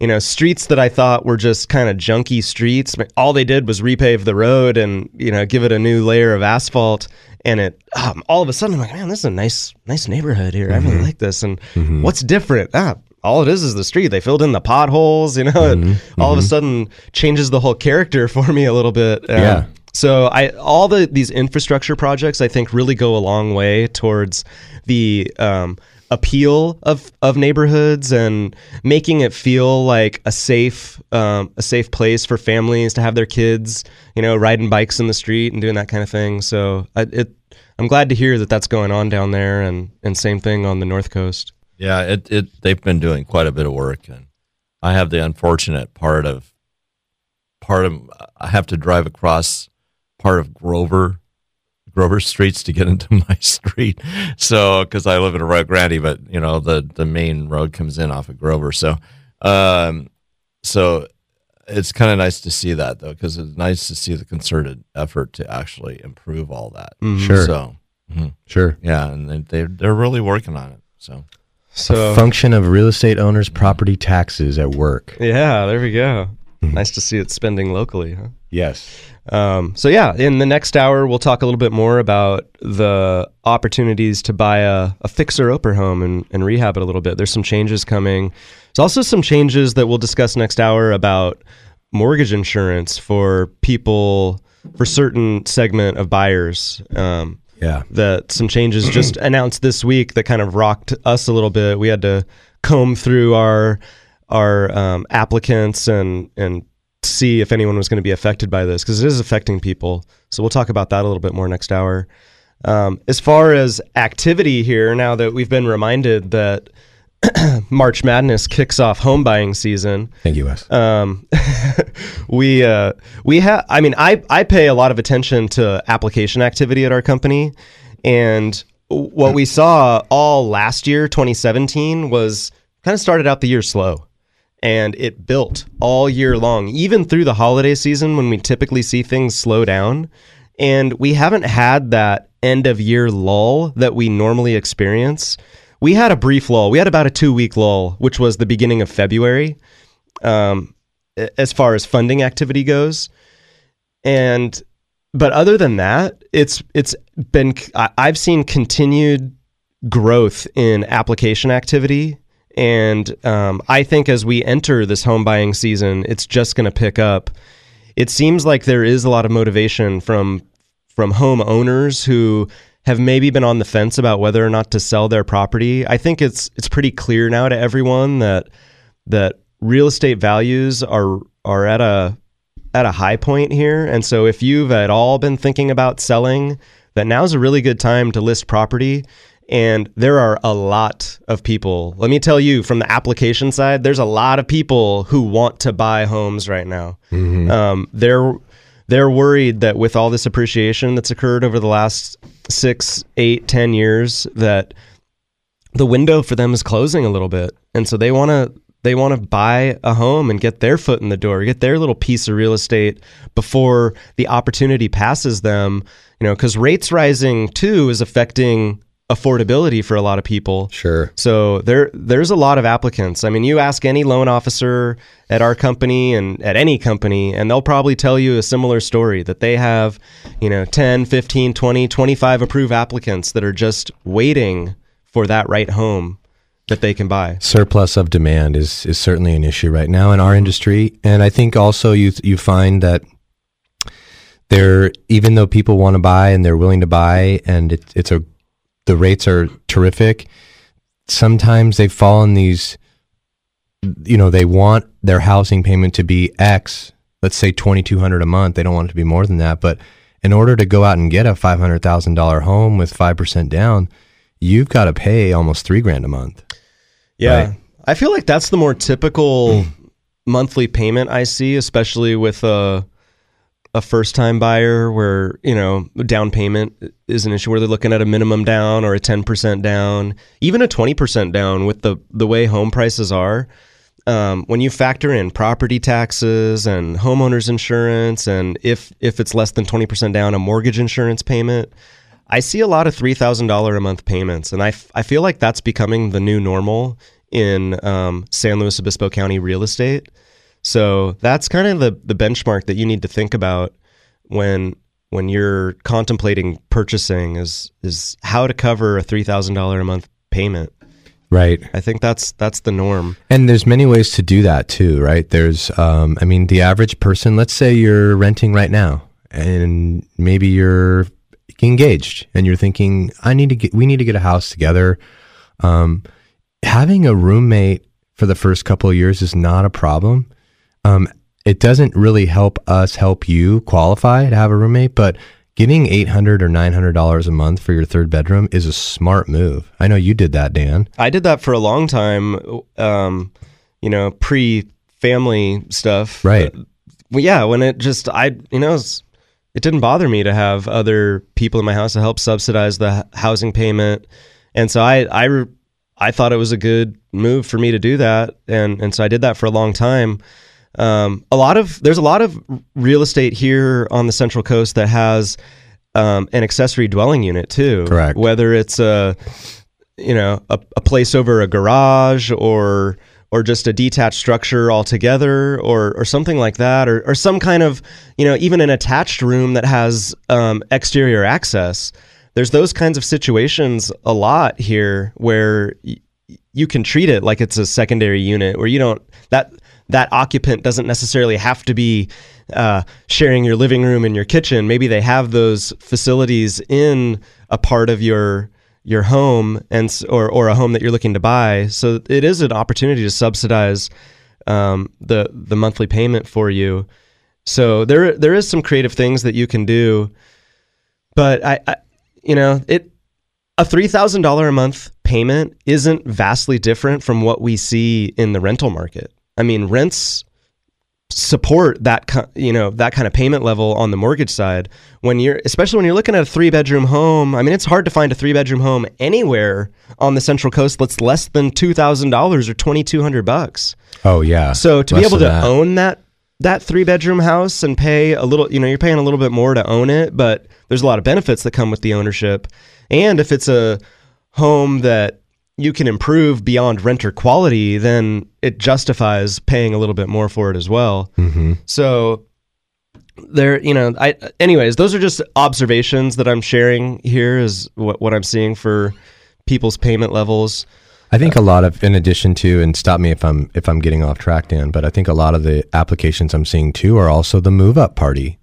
Speaker 3: you know streets that I thought were just kind of junky streets. All they did was repave the road and you know give it a new layer of asphalt, and it um, all of a sudden I'm like, man, this is a nice nice neighborhood here. I really
Speaker 4: Mhm.
Speaker 3: like this. And what's different? Ah, all it is is the street. They filled in the potholes. You know, it all of a sudden changes the whole character for me a little bit. Um,
Speaker 4: Yeah.
Speaker 3: so I all the these infrastructure projects I think really go a long way towards the um, appeal of of neighborhoods and making it feel like a safe um, a safe place for families to have their kids you know riding bikes in the street and doing that kind of thing. So I, it I'm glad to hear that that's going on down there and and same thing on the north coast.
Speaker 5: Yeah, it, it they've been doing quite a bit of work, and I have the unfortunate part of part of I have to drive across part of Grover Grover streets to get into my street. So because I live in Arroyo Grande, but you know the the main road comes in off of Grover. So um, so it's kind of nice to see that though, because it's nice to see the concerted effort to actually improve all that.
Speaker 3: Mhm.
Speaker 4: Sure.
Speaker 5: So mhm.
Speaker 4: Sure.
Speaker 5: yeah, and they they're, they're really working on it. So.
Speaker 3: So
Speaker 4: a function of real estate owners' property taxes at work.
Speaker 3: Yeah, there we go. Nice to see it spending locally, huh?
Speaker 4: Yes.
Speaker 3: Um, so yeah, in the next hour, we'll talk a little bit more about the opportunities to buy a, a fixer-upper home and, and rehab it a little bit. There's some changes coming. There's also some changes that we'll discuss next hour about mortgage insurance for people for certain segment of buyers. Um,
Speaker 4: Yeah.
Speaker 3: that some changes just announced this week that kind of rocked us a little bit. We had to comb through our our um, applicants and and see if anyone was going to be affected by this because it is affecting people. So we'll talk about that a little bit more next hour. Um, as far as activity here, now that we've been reminded that March Madness kicks off home buying season,
Speaker 4: Thank you, Wes.
Speaker 3: um, we uh, we have. I mean, I I pay a lot of attention to application activity at our company, and what we saw all last year, 2017, was kind of started out the year slow, and it built all year long, even through the holiday season when we typically see things slow down, and we haven't had that end of year lull that we normally experience. We had a brief lull. We had about a two week lull, which was the beginning of February um, as far as funding activity goes. And but other than that, it's it's been I've seen continued growth in application activity, and um, I think as we enter this home buying season, it's just going to pick up. It seems like there is a lot of motivation from from home owners who have maybe been on the fence about whether or not to sell their property. I think it's it's pretty clear now to everyone that that real estate values are are at a at a high point here. And so if you've at all been thinking about selling, that now's a really good time to list property And there are a lot of people. Let me tell you, from the application side, there's a lot of people who want to buy homes right now. Um, they're they're worried that with all this appreciation that's occurred over the last six, eight, ten years, that the window for them is closing a little bit, and so they want to they want to buy a home and get their foot in the door, get their little piece of real estate before the opportunity passes them. You know, because rates rising too is affecting affordability for a lot of people.
Speaker 4: Sure.
Speaker 3: So there there's a lot of applicants. I mean, you ask any loan officer at our company and at any company and they'll probably tell you a similar story that they have, you know, 10, 15, 20, 25 approved applicants that are just waiting for that right home that they can buy.
Speaker 4: surplus of demand is is certainly an issue right now in our industry, and I think also you you find that there, even though people want to buy and they're willing to buy, and it, it's a the rates are terrific. Sometimes they fall in these, you know, they want their housing payment to be X. Let's say twenty two hundred a month. They don't want it to be more than that, but in order to go out and get a five hundred thousand dollar home with five percent down, you've got to pay almost three grand a month.
Speaker 3: Yeah.
Speaker 4: Right.
Speaker 3: I feel like that's the more typical mm. monthly payment I see, especially with a a first time buyer where, you know, down payment is an issue where they're looking at a minimum down or a 10% down, even a 20% down with the the way home prices are. Um, when you factor in property taxes and homeowners insurance and if if it's less than 20% down a mortgage insurance payment, I see a lot of three thousand dollar a month payments, and I, f- I feel like that's becoming the new normal in um, San Luis Obispo County real estate. So that's kind of the the benchmark that you need to think about when when you're contemplating purchasing is is how to cover a three thousand dollar a month payment.
Speaker 4: Right.
Speaker 3: I think that's that's the norm.
Speaker 4: And there's many ways to do that too, right? There's, um, I mean, the average person. Let's say you're renting right now, and maybe you're engaged, and you're thinking, I need to get, we need to get a house together. Um, having a roommate for the first couple of years is not a problem. Um, it doesn't really help us help you qualify to have a roommate, but getting eight hundred or nine hundred dollars a month for your third bedroom is a smart move. I know you did that, Dan.
Speaker 3: I did that for a long time, um, you know, pre family stuff.
Speaker 4: Right.
Speaker 3: Uh, well, yeah, when it just, I, you know, it didn't bother me to have other people in my house to help subsidize the housing payment. And so I, I, I thought it was a good move for me to do that. And, and so I did that for a long time. Um, a lot of, there's a lot of real estate here on the Central Coast that has um, an accessory dwelling unit too.
Speaker 4: Correct.
Speaker 3: Whether it's a, you know a, a place over a garage or or just a detached structure altogether or or something like that or or some kind of you know even an attached room that has um, exterior access there's those kinds of situations a lot here where y- you can treat it like it's a secondary unit where you don't that that occupant doesn't necessarily have to be uh, sharing your living room and your kitchen. Maybe they have those facilities in a part of your your home and or or a home that you're looking to buy. So it is an opportunity to subsidize um, the the monthly payment for you. So there there is some creative things that you can do, but I, I you know it a three thousand dollar a month payment isn't vastly different from what we see in the rental market. I mean, rents support that you know that kind of payment level on the mortgage side when you're especially when you're looking at a three bedroom home i mean it's hard to find a three bedroom home anywhere on the central coast that's less than $2000 or 2200 bucks
Speaker 4: Oh yeah.
Speaker 3: so to be able to
Speaker 4: that.
Speaker 3: own that that three bedroom house and pay a little, you know, you're paying a little bit more to own it, but there's a lot of benefits that come with the ownership. And if it's a home that you can improve beyond renter quality, then it justifies paying a little bit more for it as well.
Speaker 4: Mm-hmm.
Speaker 3: So there, you know, I anyways, those are just observations that I'm sharing here is what what I'm seeing for people's payment levels.
Speaker 4: I think a lot of, in addition to, and stop me if I'm if I'm getting off track, Dan, but I think a lot of the applications I'm seeing too are also the move up party.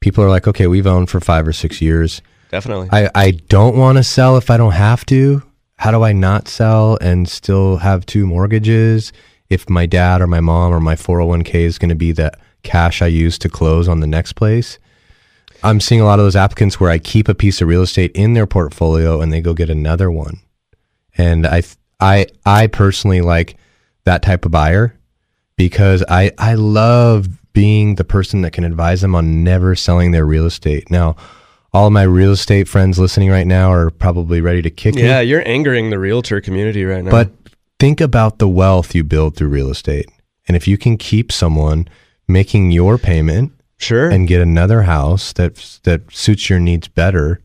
Speaker 4: People are like, okay, we've owned for five or six years.
Speaker 3: Definitely.
Speaker 4: I, I don't want to sell if I don't have to. How do I not sell and still have two mortgages if my dad or my mom or my 401k is going to be the cash I use to close on the next place? I'm seeing a lot of those applicants where I keep a piece of real estate in their portfolio and they go get another one. And I I I personally like that type of buyer because I I love being the person that can advise them on never selling their real estate. Now, all of my real estate friends listening right now are probably ready to kick me.
Speaker 3: Yeah, you're angering the realtor community right now.
Speaker 4: But think about the wealth you build through real estate. And if you can keep someone making your payment
Speaker 3: sure
Speaker 4: and get another house that that suits your needs better,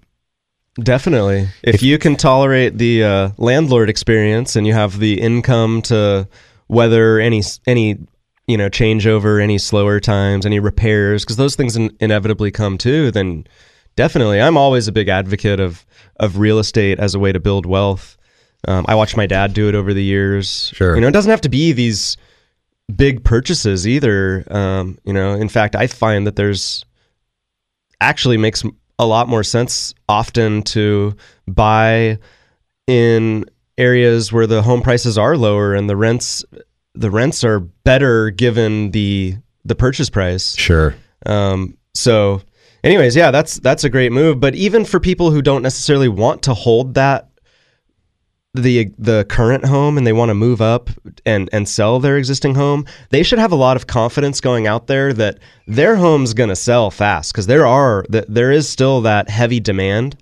Speaker 3: Definitely. If, you can tolerate the uh, landlord experience and you have the income to weather any any you know changeover, any slower times, any repairs, because those things in- inevitably come too, then definitely. I'm always a big advocate of of real estate as a way to build wealth. Um, I watched my dad do it over the years.
Speaker 4: Sure.
Speaker 3: You know, it doesn't have to be these big purchases either. Um, you know, in fact, I find that there's actually makes a lot more sense often to buy in areas where the home prices are lower and the rents the rents are better given the the purchase price.
Speaker 4: Sure.
Speaker 3: Um, so anyways, yeah, that's that's a great move, but even for people who don't necessarily want to hold that the the current home and they want to move up and and sell their existing home, they should have a lot of confidence going out there that their home's going to sell fast because there are that there is still that heavy demand.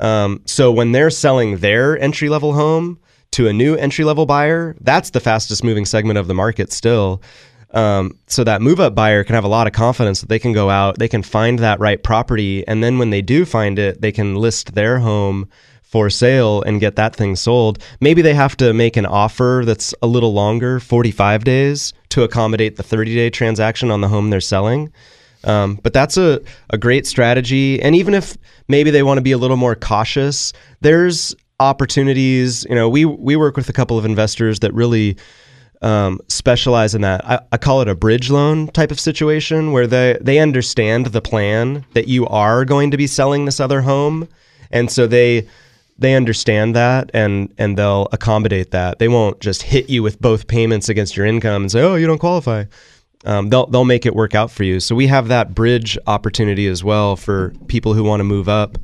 Speaker 3: Um, so when they're selling their entry level home to a new entry level buyer, that's the fastest moving segment of the market still. Um, so that move up buyer can have a lot of confidence that they can go out, they can find that right property, and then when they do find it, they can list their home for sale and get that thing sold. Maybe they have to make an offer that's a little longer, 45 days, to accommodate the 30 day transaction on the home they're selling. Um, but that's a, a great strategy. And even if maybe they want to be a little more cautious, there's opportunities. You know, we we work with a couple of investors that really um, specialize in that. I, I call it a bridge loan type of situation where they they understand the plan that you are going to be selling this other home, and so they they understand that and and they'll accommodate that. They won't just hit you with both payments against your income and say, "Oh, you don't qualify." Um, they'll they'll make it work out for you. So we have that bridge opportunity as well for people who want to move up,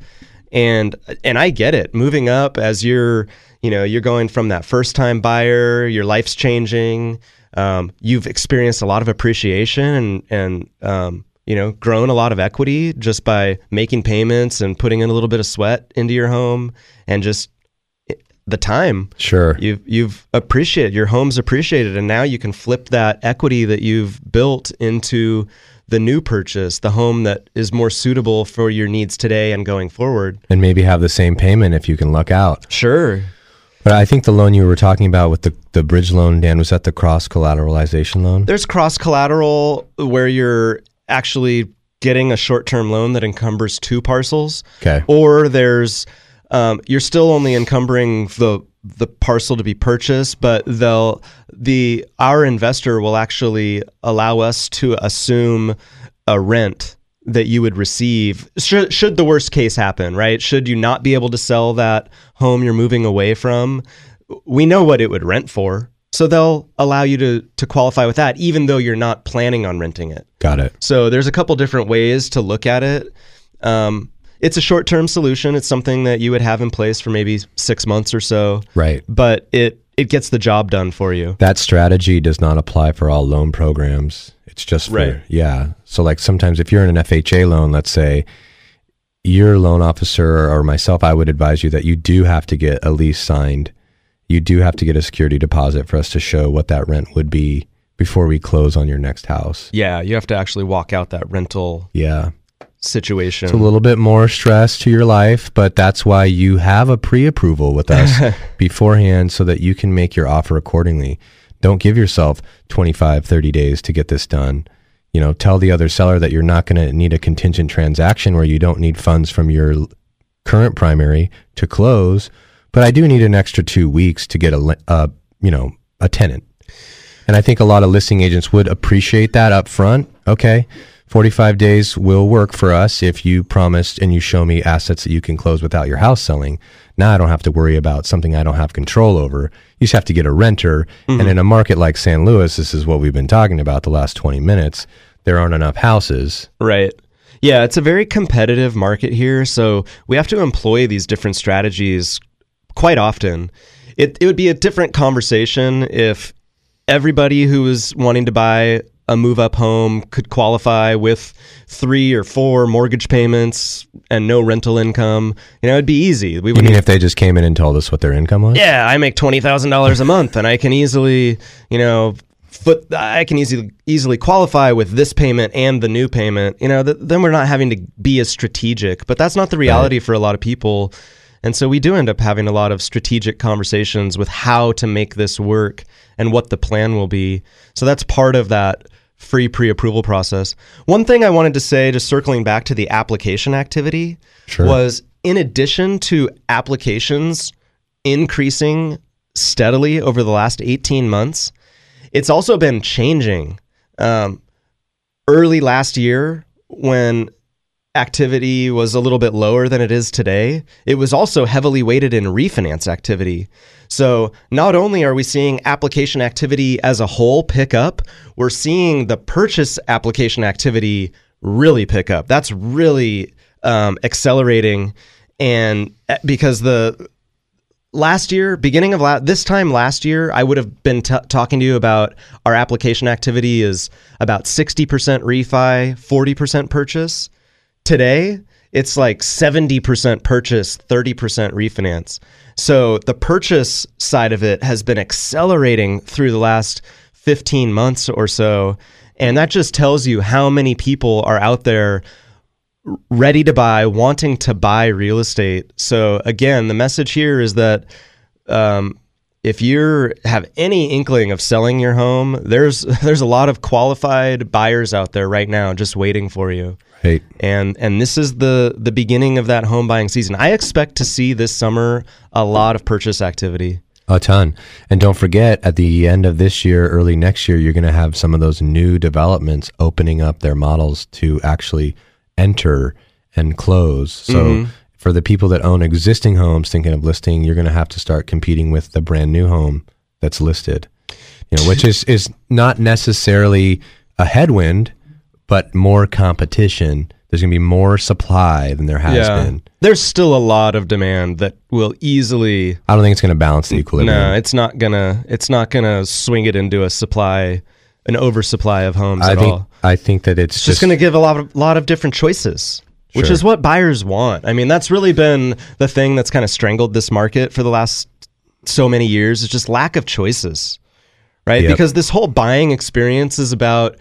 Speaker 3: and and I get it. Moving up as you're you know you're going from that first time buyer, your life's changing. Um, you've experienced a lot of appreciation and and um, you know grown a lot of equity just by making payments and putting in a little bit of sweat into your home and just the time.
Speaker 4: Sure.
Speaker 3: You've you've appreciated your home's appreciated and now you can flip that equity that you've built into the new purchase, the home that is more suitable for your needs today and going forward.
Speaker 4: and maybe have the same payment if you can luck out.
Speaker 3: Sure.
Speaker 4: But I think the loan you were talking about with the, the bridge loan, Dan, was that the cross collateralization loan?
Speaker 3: There's cross collateral where you're actually getting a short term loan that encumbers two parcels.
Speaker 4: Okay.
Speaker 3: Or there's um, you're still only encumbering the the parcel to be purchased, but they'll the our investor will actually allow us to assume a rent that you would receive should, should the worst case happen, right? Should you not be able to sell that home you're moving away from, we know what it would rent for. So they'll allow you to to qualify with that even though you're not planning on renting it.
Speaker 4: Got it.
Speaker 3: So there's a couple different ways to look at it. Um, it's a short-term solution. It's something that you would have in place for maybe six months or so.
Speaker 4: Right.
Speaker 3: But it it gets the job done for you.
Speaker 4: That strategy does not apply for all loan programs. It's just for,
Speaker 3: Right.
Speaker 4: yeah. So, like sometimes if you're in an FHA loan, let's say, your loan officer or myself, I would advise you that you do have to get a lease signed. You do have to get a security deposit for us to show what that rent would be before we close on your next house.
Speaker 3: Yeah, you have to actually walk out that rental
Speaker 4: Yeah.
Speaker 3: Situation.
Speaker 4: It's a little bit more stress to your life, but that's why you have a pre approval with us beforehand so that you can make your offer accordingly. Don't give yourself 25, 30 days to get this done. You know, tell the other seller that you're not going to need a contingent transaction where you don't need funds from your current primary to close, but I do need an extra 2 weeks to get a uh, you know, a tenant. And I think a lot of listing agents would appreciate that up front. Okay. 45 days will work for us if you promised and you show me assets that you can close without your house selling. Now I don't have to worry about something I don't have control over. You just have to get a renter. And mm-hmm. in a market like San Luis, this is what we've been talking about the last 20 minutes. There aren't enough houses.
Speaker 3: Right. Yeah, it's a very competitive market here, so we have to employ these different strategies quite often. It it would be a different conversation if everybody who was wanting to buy a move up home could qualify with three or four mortgage payments and no rental income. You know, it'd be easy. We
Speaker 4: You mean if they just came in and told us what their income was?
Speaker 3: yeah, I make twenty thousand dollars a month, and I can easily, you know, foot. I can easily easily qualify with this payment and the new payment. You know, th- then we're not having to be as strategic. But that's not the reality for a lot of people, and so we do end up having a lot of strategic conversations with how to make this work and what the plan will be. So that's part of that free pre-approval process. One thing I wanted to say, just circling back to the application activity,
Speaker 4: Sure.
Speaker 3: was in addition to applications increasing steadily over the last 18 months, it's also been changing. Um, early last year, when activity was a little bit lower than it is today, it was also heavily weighted in refinance activity. So, not only are we seeing application activity as a whole pick up, we're seeing the purchase application activity really pick up. That's really um, accelerating. And uh, because the last year, beginning of la- this time last year, I would have been t- talking to you about our application activity is about 60% refi, 40% purchase. Today, it's like 70% purchase, 30% refinance. So the purchase side of it has been accelerating through the last 15 months or so. And that just tells you how many people are out there ready to buy, wanting to buy real estate. So again, the message here is that um, if you have any inkling of selling your home, there's there's a lot of qualified buyers out there right now just waiting for you. And and this is the the beginning of that home buying season. I expect to see this summer a lot of purchase activity.
Speaker 4: A ton. And don't forget, at the end of this year, early next year, you're going to have some of those new developments opening up their models to actually enter and close. So
Speaker 3: Mhm.
Speaker 4: for the people that own existing homes thinking of listing, you're going to have to start competing with the brand new home that's listed. You know, which is is not necessarily a headwind, but more competition. There's going to be more supply than there has been.
Speaker 3: There's still a lot of demand that will easily
Speaker 4: I don't think it's going to balance the equilibrium.
Speaker 3: No, it's not gonna it's not gonna swing it into a supply an oversupply of homes
Speaker 4: I
Speaker 3: at
Speaker 4: think
Speaker 3: all.
Speaker 4: I think that it's,
Speaker 3: It's just, going to give a lot of lot of different choices, which is what buyers want. I mean, that's really been the thing that's kind of strangled this market for the last so many years. Is just lack of choices, right?
Speaker 4: Yep.
Speaker 3: Because this whole buying experience is about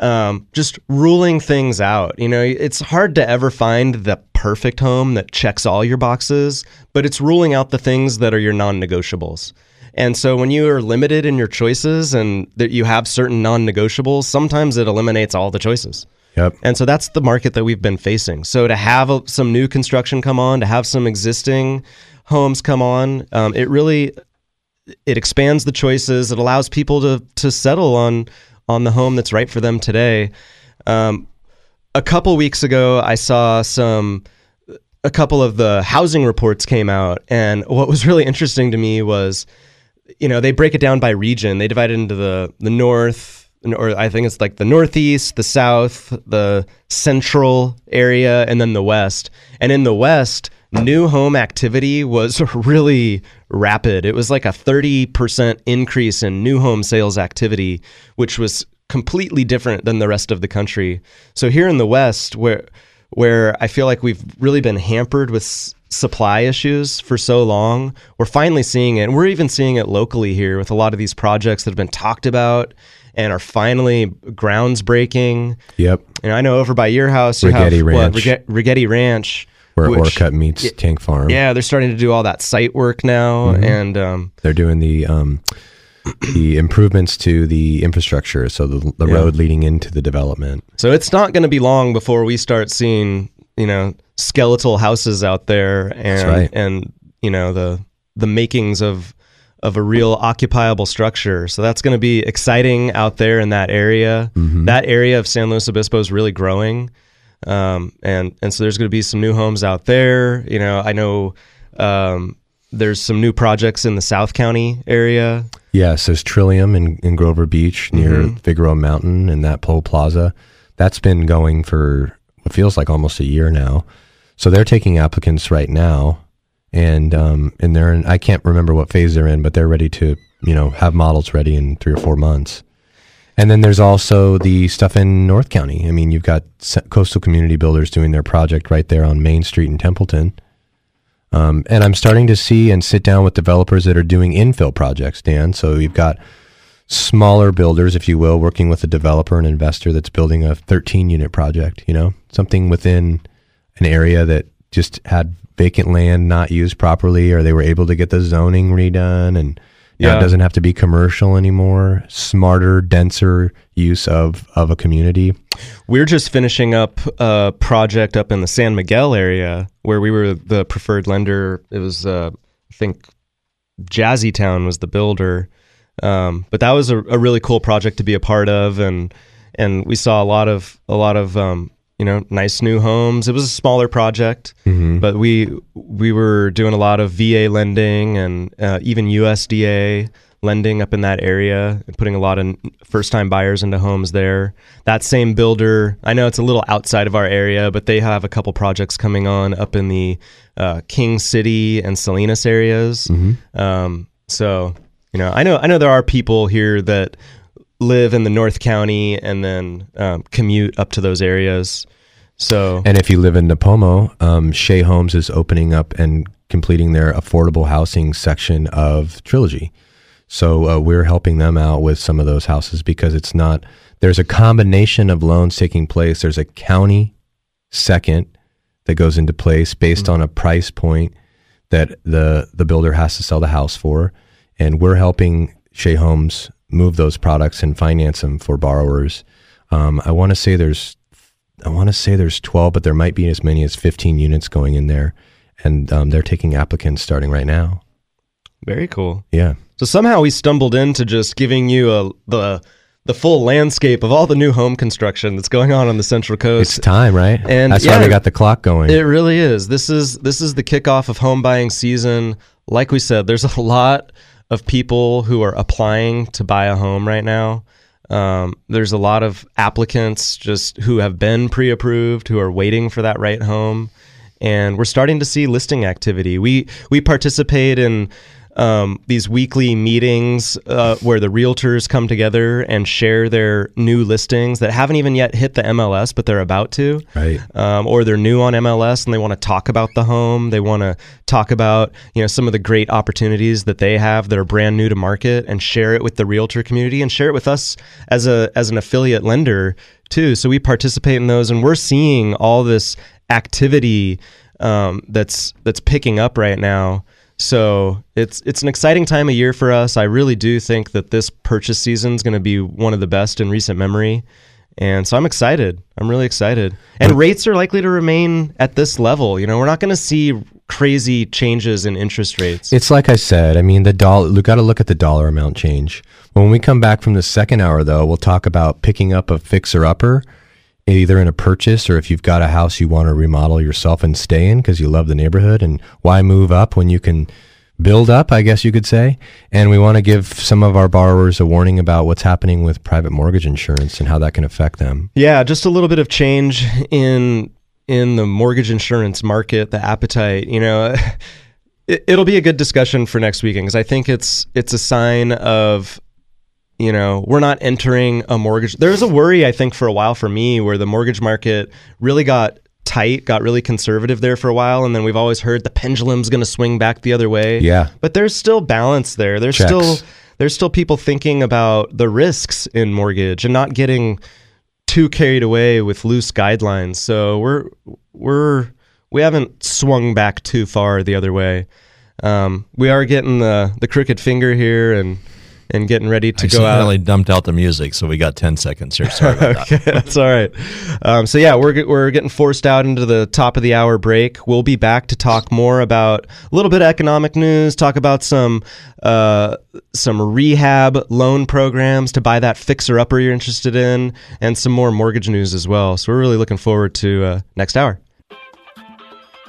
Speaker 3: um, just ruling things out. You know, it's hard to ever find the perfect home that checks all your boxes, but it's ruling out the things that are your non-negotiables. And so when you are limited in your choices and that you have certain non-negotiables, sometimes it eliminates all the choices.
Speaker 4: Yep.
Speaker 3: And so that's the market that we've been facing. So to have a, some new construction come on, to have some existing homes come on, um, it really it expands the choices. It allows people to to settle on on the home that's right for them today. Um, a couple weeks ago, I saw some a couple of the housing reports came out, and what was really interesting to me was, you know, they break it down by region. They divide it into the the north, or I think it's like the northeast, the south, the central area, and then the west. And in the west, new home activity was really rapid. It was like a 30% increase in new home sales activity, which was completely different than the rest of the country. So here in the west where where I feel like we've really been hampered with s- supply issues for so long, we're finally seeing it. And we're even seeing it locally here with a lot of these projects that have been talked about and are finally grounds breaking.
Speaker 4: Yep.
Speaker 3: And I know over by your house, you
Speaker 4: Righetti
Speaker 3: have
Speaker 4: Ranch.
Speaker 3: What, Rige- Righetti Ranch,
Speaker 4: Where
Speaker 3: which-
Speaker 4: Orcutt meets
Speaker 3: Yeah.
Speaker 4: Tank Farm.
Speaker 3: Yeah, they're starting to do all that site work now,
Speaker 4: Mhm.
Speaker 3: and um,
Speaker 4: They're doing the um, the improvements to the infrastructure, so the, the
Speaker 3: Yeah.
Speaker 4: road leading into the development.
Speaker 3: so it's not going to be long before we start seeing, you know, skeletal houses out there, and
Speaker 4: right.
Speaker 3: and you know the the makings of of a real occupiable structure. So that's going to be exciting out there in that area.
Speaker 4: Mhm.
Speaker 3: That area of San Luis Obispo is really growing, um, and and so there's going to be some new homes out there. You know, I know. Um, there's some new projects in the South County area.
Speaker 4: Yes, there's Trillium in, in Grover Beach near
Speaker 3: Mhm.
Speaker 4: Figueroa Mountain and that Pole Plaza. That's been going for what feels like almost a year now. So they're taking applicants right now, and um, and they're in, I can't remember what phase they're in, but they're ready to you know have models ready in three or four months. And then there's also the stuff in North County. I mean, you've got coastal community builders doing their project right there on Main Street in Templeton. Um, and I'm starting to see and sit down with developers that are doing infill projects, Dan. So you've got smaller builders, if you will, working with a developer and investor that's building a 13 unit project, you know, something within an area that just had vacant land not used properly, or they were able to get the zoning redone and
Speaker 3: Yeah.
Speaker 4: it doesn't have to be commercial anymore. Smarter, denser use of, of a community.
Speaker 3: We're just finishing up a project up in the San Miguel area where we were the preferred lender. It was, uh, I think, Jazzy Town was the builder, um, but that was a, a really cool project to be a part of, and and we saw a lot of a lot of um, you know nice new homes. It was a smaller project,
Speaker 4: Mhm.
Speaker 3: but we we were doing a lot of VA lending and uh, even USDA lending up in that area and putting a lot of first time buyers into homes there. That same builder, I know it's a little outside of our area, but they have a couple projects coming on up in the uh, King City and Salinas areas. Um, so, you know, I know I know there are people here that live in the North County and then um, commute up to those areas. So
Speaker 4: And if you live in Nipomo, um, Shea Homes is opening up and completing their affordable housing section of Trilogy. So uh, we're helping them out with some of those houses because it's not, there's a combination of loans taking place. There's a county second that goes into place based on a price point that the, the builder has to sell the house for. And we're helping Shea Homes move those products and finance them for borrowers. Um, I want to say there's I want to say there's 12, but there might be as many as 15 units going in there, and um, they're taking applicants starting right now.
Speaker 3: very cool.
Speaker 4: Yeah,
Speaker 3: So somehow we stumbled into just giving you a the the full landscape of all the new home construction that's going on on the Central Coast.
Speaker 4: it's time, right?
Speaker 3: And
Speaker 4: that's
Speaker 3: yeah,
Speaker 4: why we got the clock going.
Speaker 3: It really is. This is this is the kickoff of home buying season. Like we said, there's a lot of people who are applying to buy a home right now. Um, there's a lot of applicants just who have been pre-approved who are waiting for that right home, and we're starting to see listing activity. We we participate in um, these weekly meetings uh, where the realtors come together and share their new listings that haven't even yet hit the MLS, but they're about to
Speaker 4: right.
Speaker 3: um, or they're new on MLS and they want to talk about the home. They want to talk about you know some of the great opportunities that they have that are brand new to market and share it with the realtor community and share it with us as a as an affiliate lender too. So we participate in those and we're seeing all this activity um, that's that's picking up right now. So it's it's an exciting time of year for us. I really do think that this purchase season is going to be one of the best in recent memory. And so I'm excited. I'm really excited. And rates are likely to remain at this level. You know, we're not going to see crazy changes in interest rates.
Speaker 4: It's like I said. I mean, the dollar. We got to look at the dollar amount change. When we come back from the second hour, though, we'll talk about picking up a fixer upper, either in a purchase or if you've got a house you want to remodel yourself and stay in because you love the neighborhood, and why move up when you can build up, I guess you could say. And we want to give some of our borrowers a warning about what's happening with private mortgage insurance and how that can affect them.
Speaker 3: Yeah, just a little bit of change in in the mortgage insurance market, the appetite. You know, it, it'll be a good discussion for next weekend because I think it's it's a sign of you know we're not entering a mortgage. There's a worry I think for a while for me where the mortgage market really got tight, got really conservative there for a while, and then we've always heard the pendulum's going to swing back the other way.
Speaker 4: Yeah.
Speaker 3: but there's still balance there. There's
Speaker 4: Checks.
Speaker 3: still there's still people thinking about the risks in mortgage and not getting too carried away with loose guidelines. So we're we're we haven't swung back too far the other way. Um, we are getting the the crooked finger here and and getting ready to
Speaker 5: I
Speaker 3: go out.
Speaker 5: accidentally dumped out the music, so we got 10 seconds here. Sorry about that.
Speaker 3: that's all right. Um, so yeah, we're we're getting forced out into the top of the hour break. We'll be back to talk more about a little bit of economic news, talk about some uh, some rehab loan programs to buy that fixer upper you're interested in, and some more mortgage news as well. So we're really looking forward to uh, next hour.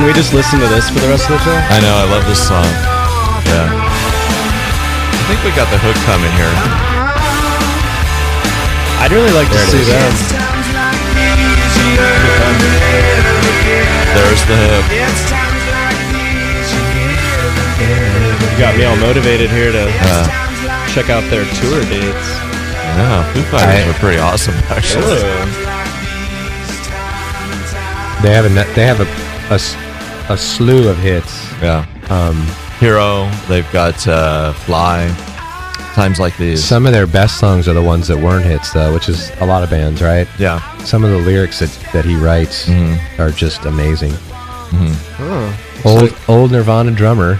Speaker 3: Can we just listen to this for the rest of the show?
Speaker 5: I know. I love this song. Yeah. I think we got the hook coming here.
Speaker 3: I'd really like to
Speaker 5: There it
Speaker 3: see
Speaker 5: is.
Speaker 3: them.
Speaker 5: There's the hook.
Speaker 3: You got me all motivated here to check out their tour dates.
Speaker 5: Yeah, Foo Fighters are pretty awesome, actually.
Speaker 4: They have a they have a, a s- a slew of hits.
Speaker 5: Yeah.
Speaker 4: Um,
Speaker 5: Hero. They've got uh, Fly. Times like these.
Speaker 4: some of their best songs are the ones that weren't hits, though, which is a lot of bands, right?
Speaker 5: Yeah.
Speaker 4: Some of the lyrics that, that he writes
Speaker 5: Mm-hmm.
Speaker 4: are just amazing.
Speaker 3: Oh.
Speaker 4: Old old Nirvana drummer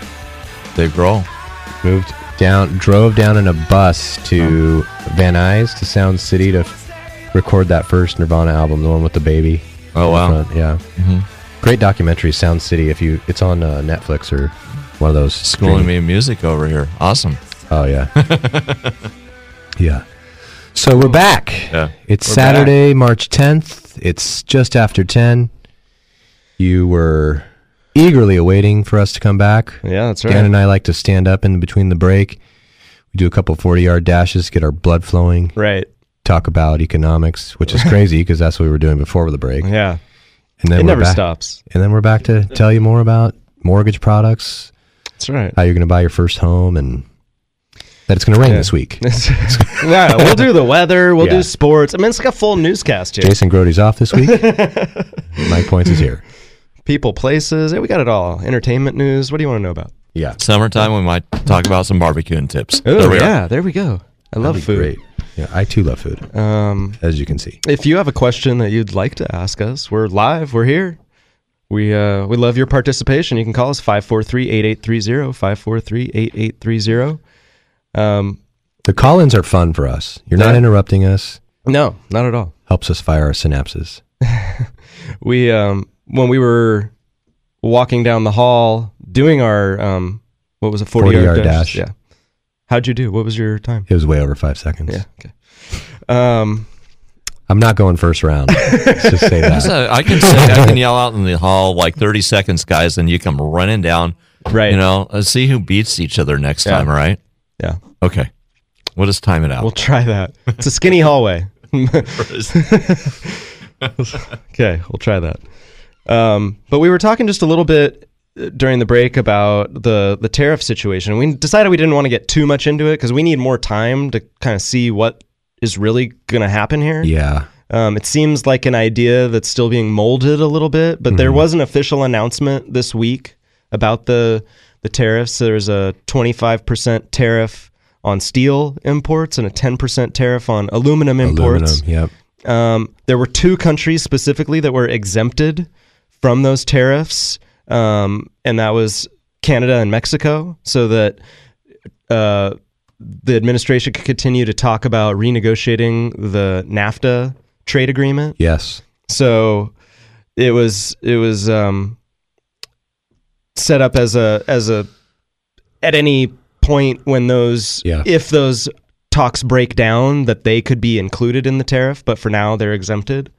Speaker 5: Dave Grohl.
Speaker 4: moved down, drove down in a bus to Van Nuys to Sound City to f- record that first Nirvana album, the one with the baby.
Speaker 5: Oh,
Speaker 4: in
Speaker 5: wow.
Speaker 4: front, Yeah,
Speaker 5: Mhm.
Speaker 4: Great documentary, Sound City. If you, it's on uh, Netflix or one of those.
Speaker 5: Schooling me in music over here. Awesome.
Speaker 4: Oh yeah, yeah. So we're back.
Speaker 5: Yeah.
Speaker 4: It's
Speaker 5: We're
Speaker 4: Saturday, March tenth. It's just after ten. You were eagerly awaiting for us to come back.
Speaker 3: Yeah, that's right.
Speaker 4: Dan and I like to stand up in between the break. We do a couple forty-yard dashes, get our blood flowing.
Speaker 3: Right.
Speaker 4: Talk about economics, which is crazy because that's what we were doing before the break.
Speaker 3: Yeah.
Speaker 4: And then
Speaker 3: It
Speaker 4: we're
Speaker 3: never
Speaker 4: back-
Speaker 3: stops.
Speaker 4: And then we're back to tell you more about mortgage products,
Speaker 3: That's right.
Speaker 4: how you're going to buy your first home, and that it's going to rain
Speaker 3: Yeah.
Speaker 4: this week.
Speaker 3: yeah, we'll do the weather. We'll
Speaker 4: Yeah.
Speaker 3: do sports. I mean, it's like a full newscast here.
Speaker 4: Jason Grody's off this week. Mike Points is here.
Speaker 3: People, places. Yeah, we got it all. Entertainment news. What do you want to know about?
Speaker 4: Yeah.
Speaker 5: Summertime, we might talk about some barbecuing tips.
Speaker 3: Oh,
Speaker 5: There we are.
Speaker 3: yeah. There we go. I love
Speaker 4: That'd be
Speaker 3: food.
Speaker 4: Great. Yeah, I too love food,
Speaker 3: Um,
Speaker 4: as you can see.
Speaker 3: if you have a question that you'd like to ask us, we're live. We're here. We uh, we love your participation. You can call us 543-8830, 543-8830. Um,
Speaker 4: The call-ins are fun for us. You're not
Speaker 3: Yeah.
Speaker 4: interrupting us.
Speaker 3: no, not at all.
Speaker 4: Helps us fire our synapses.
Speaker 3: We um, when we were walking down the hall doing our um, what was it, 40,
Speaker 4: 40
Speaker 3: yard,
Speaker 4: yard
Speaker 3: dash?
Speaker 4: dash.
Speaker 3: Yeah. How'd you do? What was your time?
Speaker 4: It was way over five seconds.
Speaker 3: Yeah. Okay. Um,
Speaker 4: I'm not going first round. Let's just say
Speaker 5: That's
Speaker 4: that.
Speaker 5: a- I can say I can yell out in the hall like 30 seconds, guys, and you come running down.
Speaker 3: Right.
Speaker 5: You know, let's see who beats each other next
Speaker 3: Yeah.
Speaker 5: time. Right.
Speaker 3: yeah.
Speaker 5: Okay. We'll just time it out.
Speaker 3: We'll try that. It's a skinny hallway. okay, we'll try that. Um, but we were talking just a little bit uh, during the break about the the tariff situation. We decided we didn't want to get too much into it because we need more time to kind of see what is really going to happen here.
Speaker 4: Yeah.
Speaker 3: Um, it seems like an idea that's still being molded a little bit, but there was an official announcement this week about the the tariffs. There's a 25% tariff on steel imports and a 10% tariff on aluminum imports.
Speaker 4: Aluminum. Yep.
Speaker 3: Um, there were two countries specifically that were exempted from those tariffs, um, and that was Canada and Mexico, so that uh, the administration could continue to talk about renegotiating the NAFTA trade agreement.
Speaker 4: Yes.
Speaker 3: So it was it was um, set up as a as a at any point when those
Speaker 4: Yeah.
Speaker 3: if those talks break down that they could be included in the tariff, but for now they're exempted.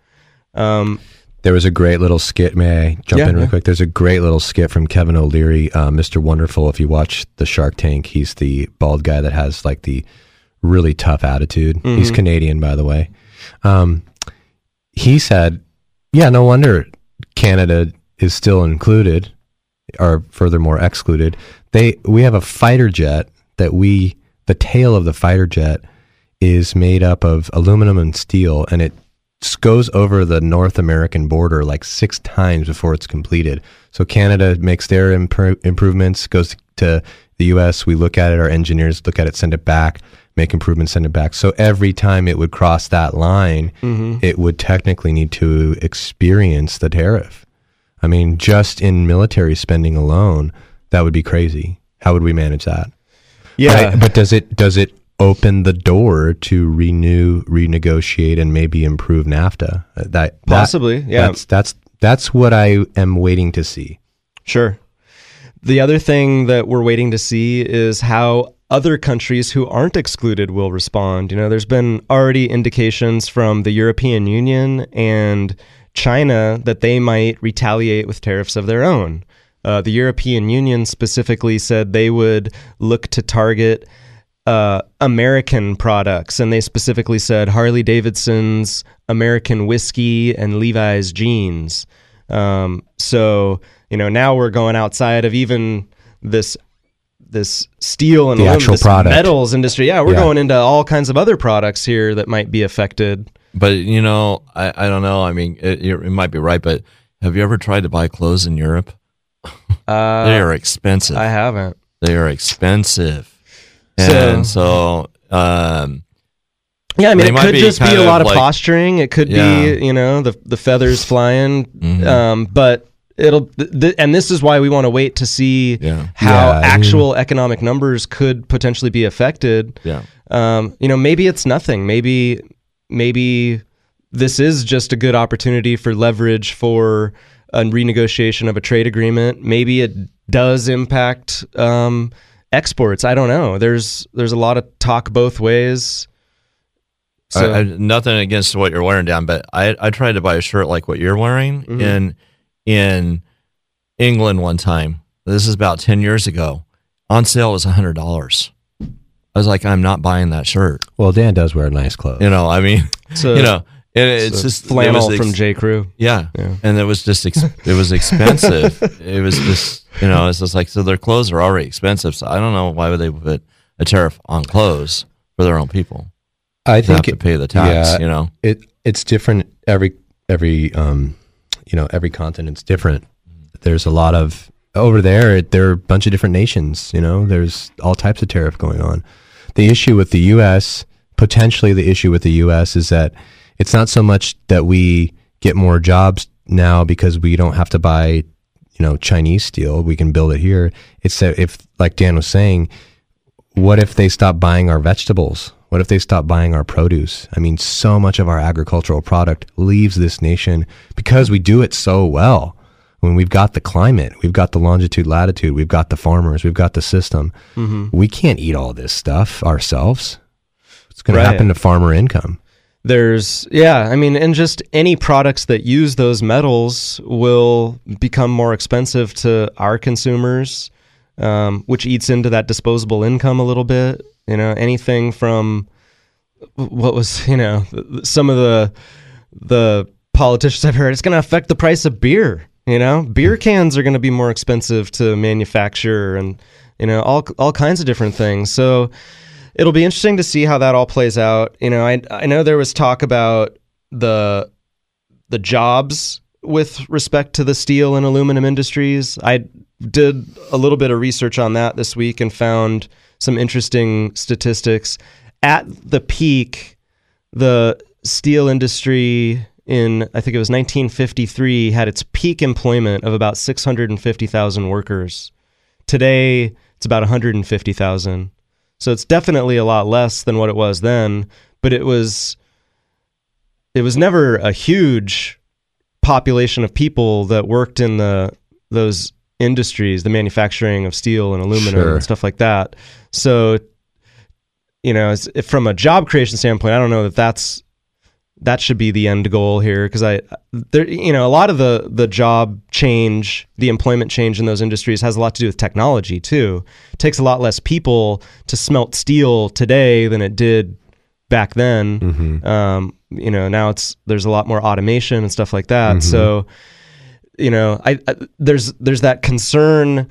Speaker 3: Um,
Speaker 4: There was a great little skit. May I jump
Speaker 3: Yeah,
Speaker 4: in real
Speaker 3: yeah.
Speaker 4: quick? There's a great little skit from Kevin O'Leary, uh, Mr. Wonderful. If you watch the Shark Tank, he's the bald guy that has like the really tough attitude. He's
Speaker 3: Mhm.
Speaker 4: Canadian, by the way. Um, he said, "Yeah, no wonder Canada is still included, or furthermore excluded. They we have a fighter jet that we the tail of the fighter jet is made up of aluminum and steel, and it goes over the North American border like six times before it's completed. So Canada makes their impro- improvements, goes to the U.S. We look at it, our engineers look at it, send it back, make improvements, send it back. So every time it would cross that line,
Speaker 3: Mhm.
Speaker 4: it would technically need to experience the tariff. I mean, just in military spending alone, that would be crazy. How would we manage that?
Speaker 3: Yeah.
Speaker 4: But does it does it open the door to renew, renegotiate, and maybe improve NAFTA? Uh, That, that
Speaker 3: Possibly, yeah.
Speaker 4: That's that's that's what I am waiting to see.
Speaker 3: Sure. The other thing that we're waiting to see is how other countries who aren't excluded will respond. You know, there's been already indications from the European Union and China that they might retaliate with tariffs of their own. Uh, the European Union specifically said they would look to target uh, American products, and they specifically said Harley Davidson's American whiskey and Levi's jeans. Um, so you know now we're going outside of even this this steel and
Speaker 4: The
Speaker 3: aluminum,
Speaker 4: actual
Speaker 3: this
Speaker 4: product.
Speaker 3: metals industry. Yeah, we're
Speaker 4: Yeah.
Speaker 3: going into all kinds of other products here that might be affected.
Speaker 5: But you know, I, I don't know. I mean, it, it might be right, but have you ever tried to buy clothes in Europe?
Speaker 3: Uh,
Speaker 5: they are expensive.
Speaker 3: I haven't.
Speaker 5: They are expensive,
Speaker 3: So-
Speaker 5: and so, um,
Speaker 3: Yeah, I mean, it
Speaker 5: might
Speaker 3: could just be a lot of
Speaker 5: like-
Speaker 3: posturing. It could
Speaker 5: Yeah.
Speaker 3: be, you know, the the feathers flying.
Speaker 5: Mhm.
Speaker 3: Um, but it'll, th- th- and this is why we want to wait to see
Speaker 5: Yeah.
Speaker 3: how
Speaker 4: Yeah, I mean-
Speaker 3: actual economic numbers could potentially be affected.
Speaker 5: Yeah.
Speaker 3: Um, you know, maybe it's nothing. Maybe, maybe this is just a good opportunity for leverage for a renegotiation of a trade agreement. Maybe it does impact um, exports. I don't know. There's there's a lot of talk both ways. So
Speaker 5: I, I, nothing against what you're wearing, Dan, but I I tried to buy a shirt like what you're wearing
Speaker 3: Mhm.
Speaker 5: in in England one time. This is about ten years ago. On sale was hundred dollars. I was like, I'm not buying that shirt.
Speaker 4: Well, Dan does wear nice clothes.
Speaker 5: You know, I mean,
Speaker 3: So-
Speaker 5: you know, and
Speaker 3: it's
Speaker 5: it's
Speaker 3: a
Speaker 5: just
Speaker 3: flannel
Speaker 5: it was
Speaker 3: from J. Crew.
Speaker 5: Yeah.
Speaker 3: Yeah.
Speaker 5: and it was just ex- it was expensive. it was just you know, it's just like so their clothes are already expensive. So I don't know why would they put a tariff on clothes for their own people.
Speaker 4: I think
Speaker 5: have to pay the tax, you know.
Speaker 4: it it's different every every um you know every continent's different. There's a lot of over there. it- There are a bunch of different nations. You know, there's all types of tariff going on. The issue with the U.S. potentially the issue with the U.S. is that it's not so much that we get more jobs now because we don't have to buy you know Chinese steel. We can build it here. It's that if like Dan was saying, what if they stop buying our vegetables? What if they stop buying our produce? I mean, so much of our agricultural product leaves this nation because we do it so well. When we've got the climate, we've got the longitude, latitude, we've got the farmers, we've got the system.
Speaker 3: Mhm.
Speaker 4: We can't eat all this stuff ourselves. It's going
Speaker 3: Right.
Speaker 4: to happen to farmer income.
Speaker 3: There's yeah, I mean, and just any products that use those metals will become more expensive to our consumers, um, which eats into that disposable income a little bit. You know, anything from what was you know some of the the politicians I've heard, it's going to affect the price of beer. You know, beer cans are going to be more expensive to manufacture, and you know all all kinds of different things. So it'll be interesting to see how that all plays out. You know, I I know there was talk about the the jobs with respect to the steel and aluminum industries. I did a little bit of research on that this week and found some interesting statistics. At the peak, the steel industry in I think it was 1953 had its peak employment of about 650,000 workers. Today, it's about 150,000. So it's definitely a lot less than what it was then, but it was it was never a huge population of people that worked in the those industries, the manufacturing of steel and aluminum
Speaker 4: Sure.
Speaker 3: and stuff like that. So you know, from a job creation standpoint, I don't know that that's that should be the end goal here because I there you know a lot of the the job change the employment change in those industries has a lot to do with technology too it takes a lot less people to smelt steel today than it did back then
Speaker 4: Mhm.
Speaker 3: um, you know now it's there's a lot more automation and stuff like that
Speaker 4: Mhm.
Speaker 3: so you know I, I there's there's that concern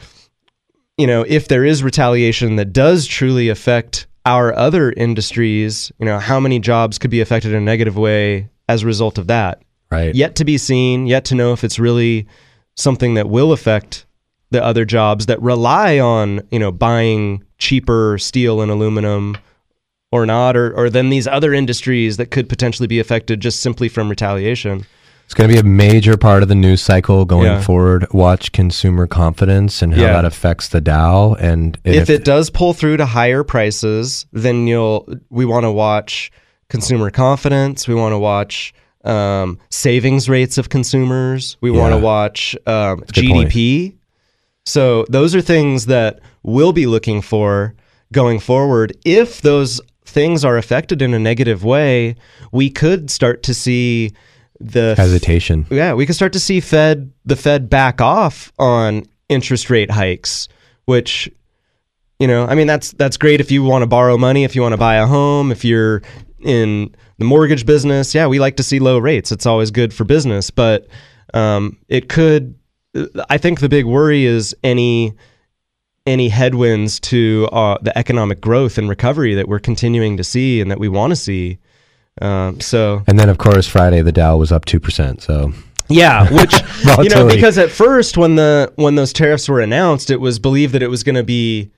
Speaker 3: you know, if there is retaliation that does truly affect our other industries, you know, how many jobs could be affected in a negative way as a result of that?
Speaker 4: Right.
Speaker 3: Yet to be seen, yet to know if it's really something that will affect the other jobs that rely on, you know, buying cheaper steel and aluminum or not, or, or then these other industries that could potentially be affected just simply from retaliation.
Speaker 4: It's going to be a major part of the news cycle going
Speaker 3: Yeah.
Speaker 4: forward. Watch consumer confidence and how
Speaker 3: Yeah.
Speaker 4: that affects the Dow. And, and
Speaker 3: if, it does pull through to higher prices, then you'll we want to watch consumer confidence. We want to watch um, savings rates of consumers. We want to watch um,
Speaker 4: a good point.
Speaker 3: GDP. So those are things that we'll be looking for going forward. If those things are affected in a negative way, we could start to see the
Speaker 4: Hesitation.
Speaker 3: yeah, we could start to see Fed the Fed back off on interest rate hikes, which you know, I mean that's that's great if you want to borrow money, if you want to buy a home, if you're in the mortgage business. Yeah, we like to see low rates. It's always good for business, but um, it could. I think the big worry is any any headwinds to uh, the economic growth and recovery that we're continuing to see and that we want to see. Um, so
Speaker 4: And then, of course, Friday the Dow was up two percent. So
Speaker 3: yeah, which you know, because at first when the when those tariffs were announced, it was believed that it was going to be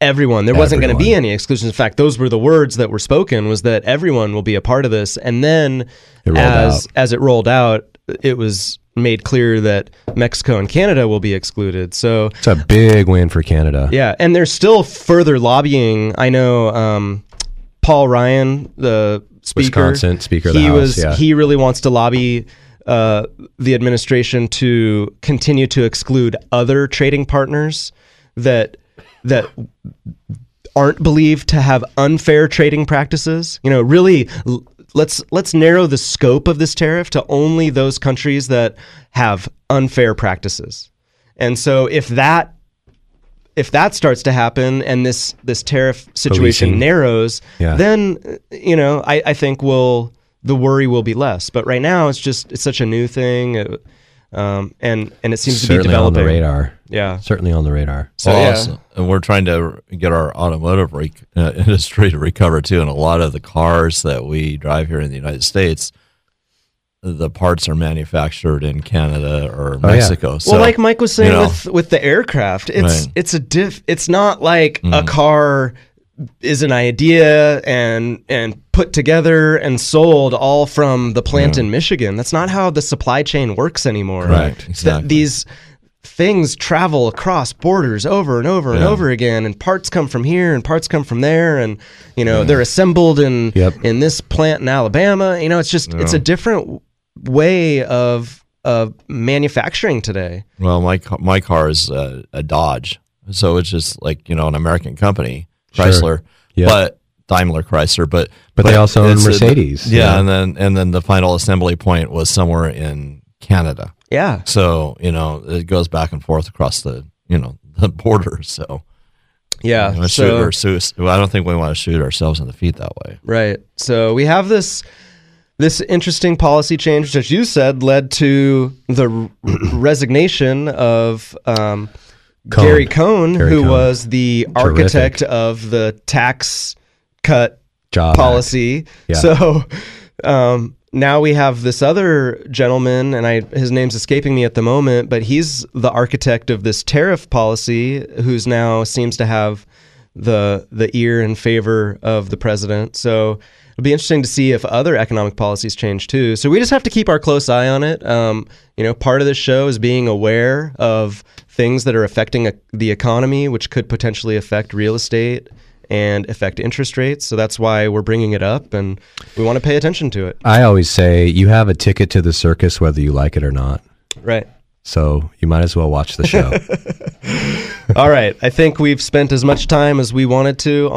Speaker 3: everyone. There wasn't going to be any exclusions. In fact, those were the words that were spoken was that everyone will be a part of this. And then as
Speaker 4: out.
Speaker 3: as it rolled out, it was made clear that Mexico and Canada will be excluded. So
Speaker 4: it's a big win for Canada.
Speaker 3: yeah, and there's still further lobbying. I know um, Paul Ryan, the speaker,
Speaker 4: Wisconsin Speaker of the
Speaker 3: he
Speaker 4: House,
Speaker 3: was
Speaker 4: yeah.
Speaker 3: he really wants to lobby uh, the administration to continue to exclude other trading partners that that aren't believed to have unfair trading practices. You know, really let's let's narrow the scope of this tariff to only those countries that have unfair practices. And so if that if that starts to happen and this this tariff situation
Speaker 4: Policing.
Speaker 3: narrows,
Speaker 4: Yeah.
Speaker 3: then uh, you know I, I think will the worry will be less. But right now it's just it's such a new thing, uh, um, and and it seems to be
Speaker 4: certainly on the radar.
Speaker 3: Yeah.
Speaker 4: certainly on the radar.
Speaker 3: So
Speaker 5: Well,
Speaker 3: yeah,
Speaker 5: also- and we're trying to get our automotive re- uh, industry to recover too. And a lot of the cars that we drive here in the United States, the parts are manufactured in Canada or
Speaker 4: Oh, yeah.
Speaker 5: Mexico. So,
Speaker 3: well, like Mike was saying
Speaker 5: you know,
Speaker 3: with with the aircraft, it's
Speaker 5: Right.
Speaker 3: it's a diff. It's not like
Speaker 4: Mm-hmm.
Speaker 3: a car is an idea and and put together and sold all from the plant in Michigan. That's not how the supply chain works anymore.
Speaker 5: Right, exactly.
Speaker 3: these things travel across borders over and over and
Speaker 5: Yeah.
Speaker 3: over again and parts come from here and parts come from there and you know they're assembled in
Speaker 4: Yep.
Speaker 3: in this plant in Alabama you know it's just it's a different way of of manufacturing today
Speaker 5: well, my my car is a, a Dodge, so it's just like you know an American company,
Speaker 4: Sure.
Speaker 5: Chrysler,
Speaker 4: Yeah.
Speaker 5: but Daimler Chrysler, but
Speaker 4: But they also own
Speaker 5: it's a-
Speaker 4: Mercedes,
Speaker 5: yeah,
Speaker 4: yeah.
Speaker 5: and then and then the final assembly point was somewhere in Canada.
Speaker 3: yeah
Speaker 5: So you know it goes back and forth across the you know the border. So
Speaker 3: yeah
Speaker 5: you know,
Speaker 3: so-
Speaker 5: shoot or sue- well, I don't think we want to shoot ourselves in the feet that way.
Speaker 3: Right. So we have this this interesting policy change, which, as you said, led to the resignation of um,
Speaker 4: Cohn.
Speaker 3: Gary Cohn,
Speaker 4: Gary
Speaker 3: who
Speaker 4: Cohn.
Speaker 3: was the architect of the tax cut
Speaker 4: Job
Speaker 3: policy.
Speaker 4: Yeah.
Speaker 3: So um, now we have this other gentleman, and I his name's escaping me at the moment, but he's the architect of this tariff policy, who's now seems to have the the ear in favor of the president. So it'll be interesting to see if other economic policies change too. So we just have to keep our close eye on it. Um, you know, part of the show is being aware of things that are affecting uh, the economy, which could potentially affect real estate and affect interest rates. So that's why we're bringing it up, and we want to pay attention to it.
Speaker 4: I always say you have a ticket to the circus whether you like it or not.
Speaker 3: Right.
Speaker 4: So you might as well watch the show.
Speaker 3: All right. I think we've spent as much time as we wanted to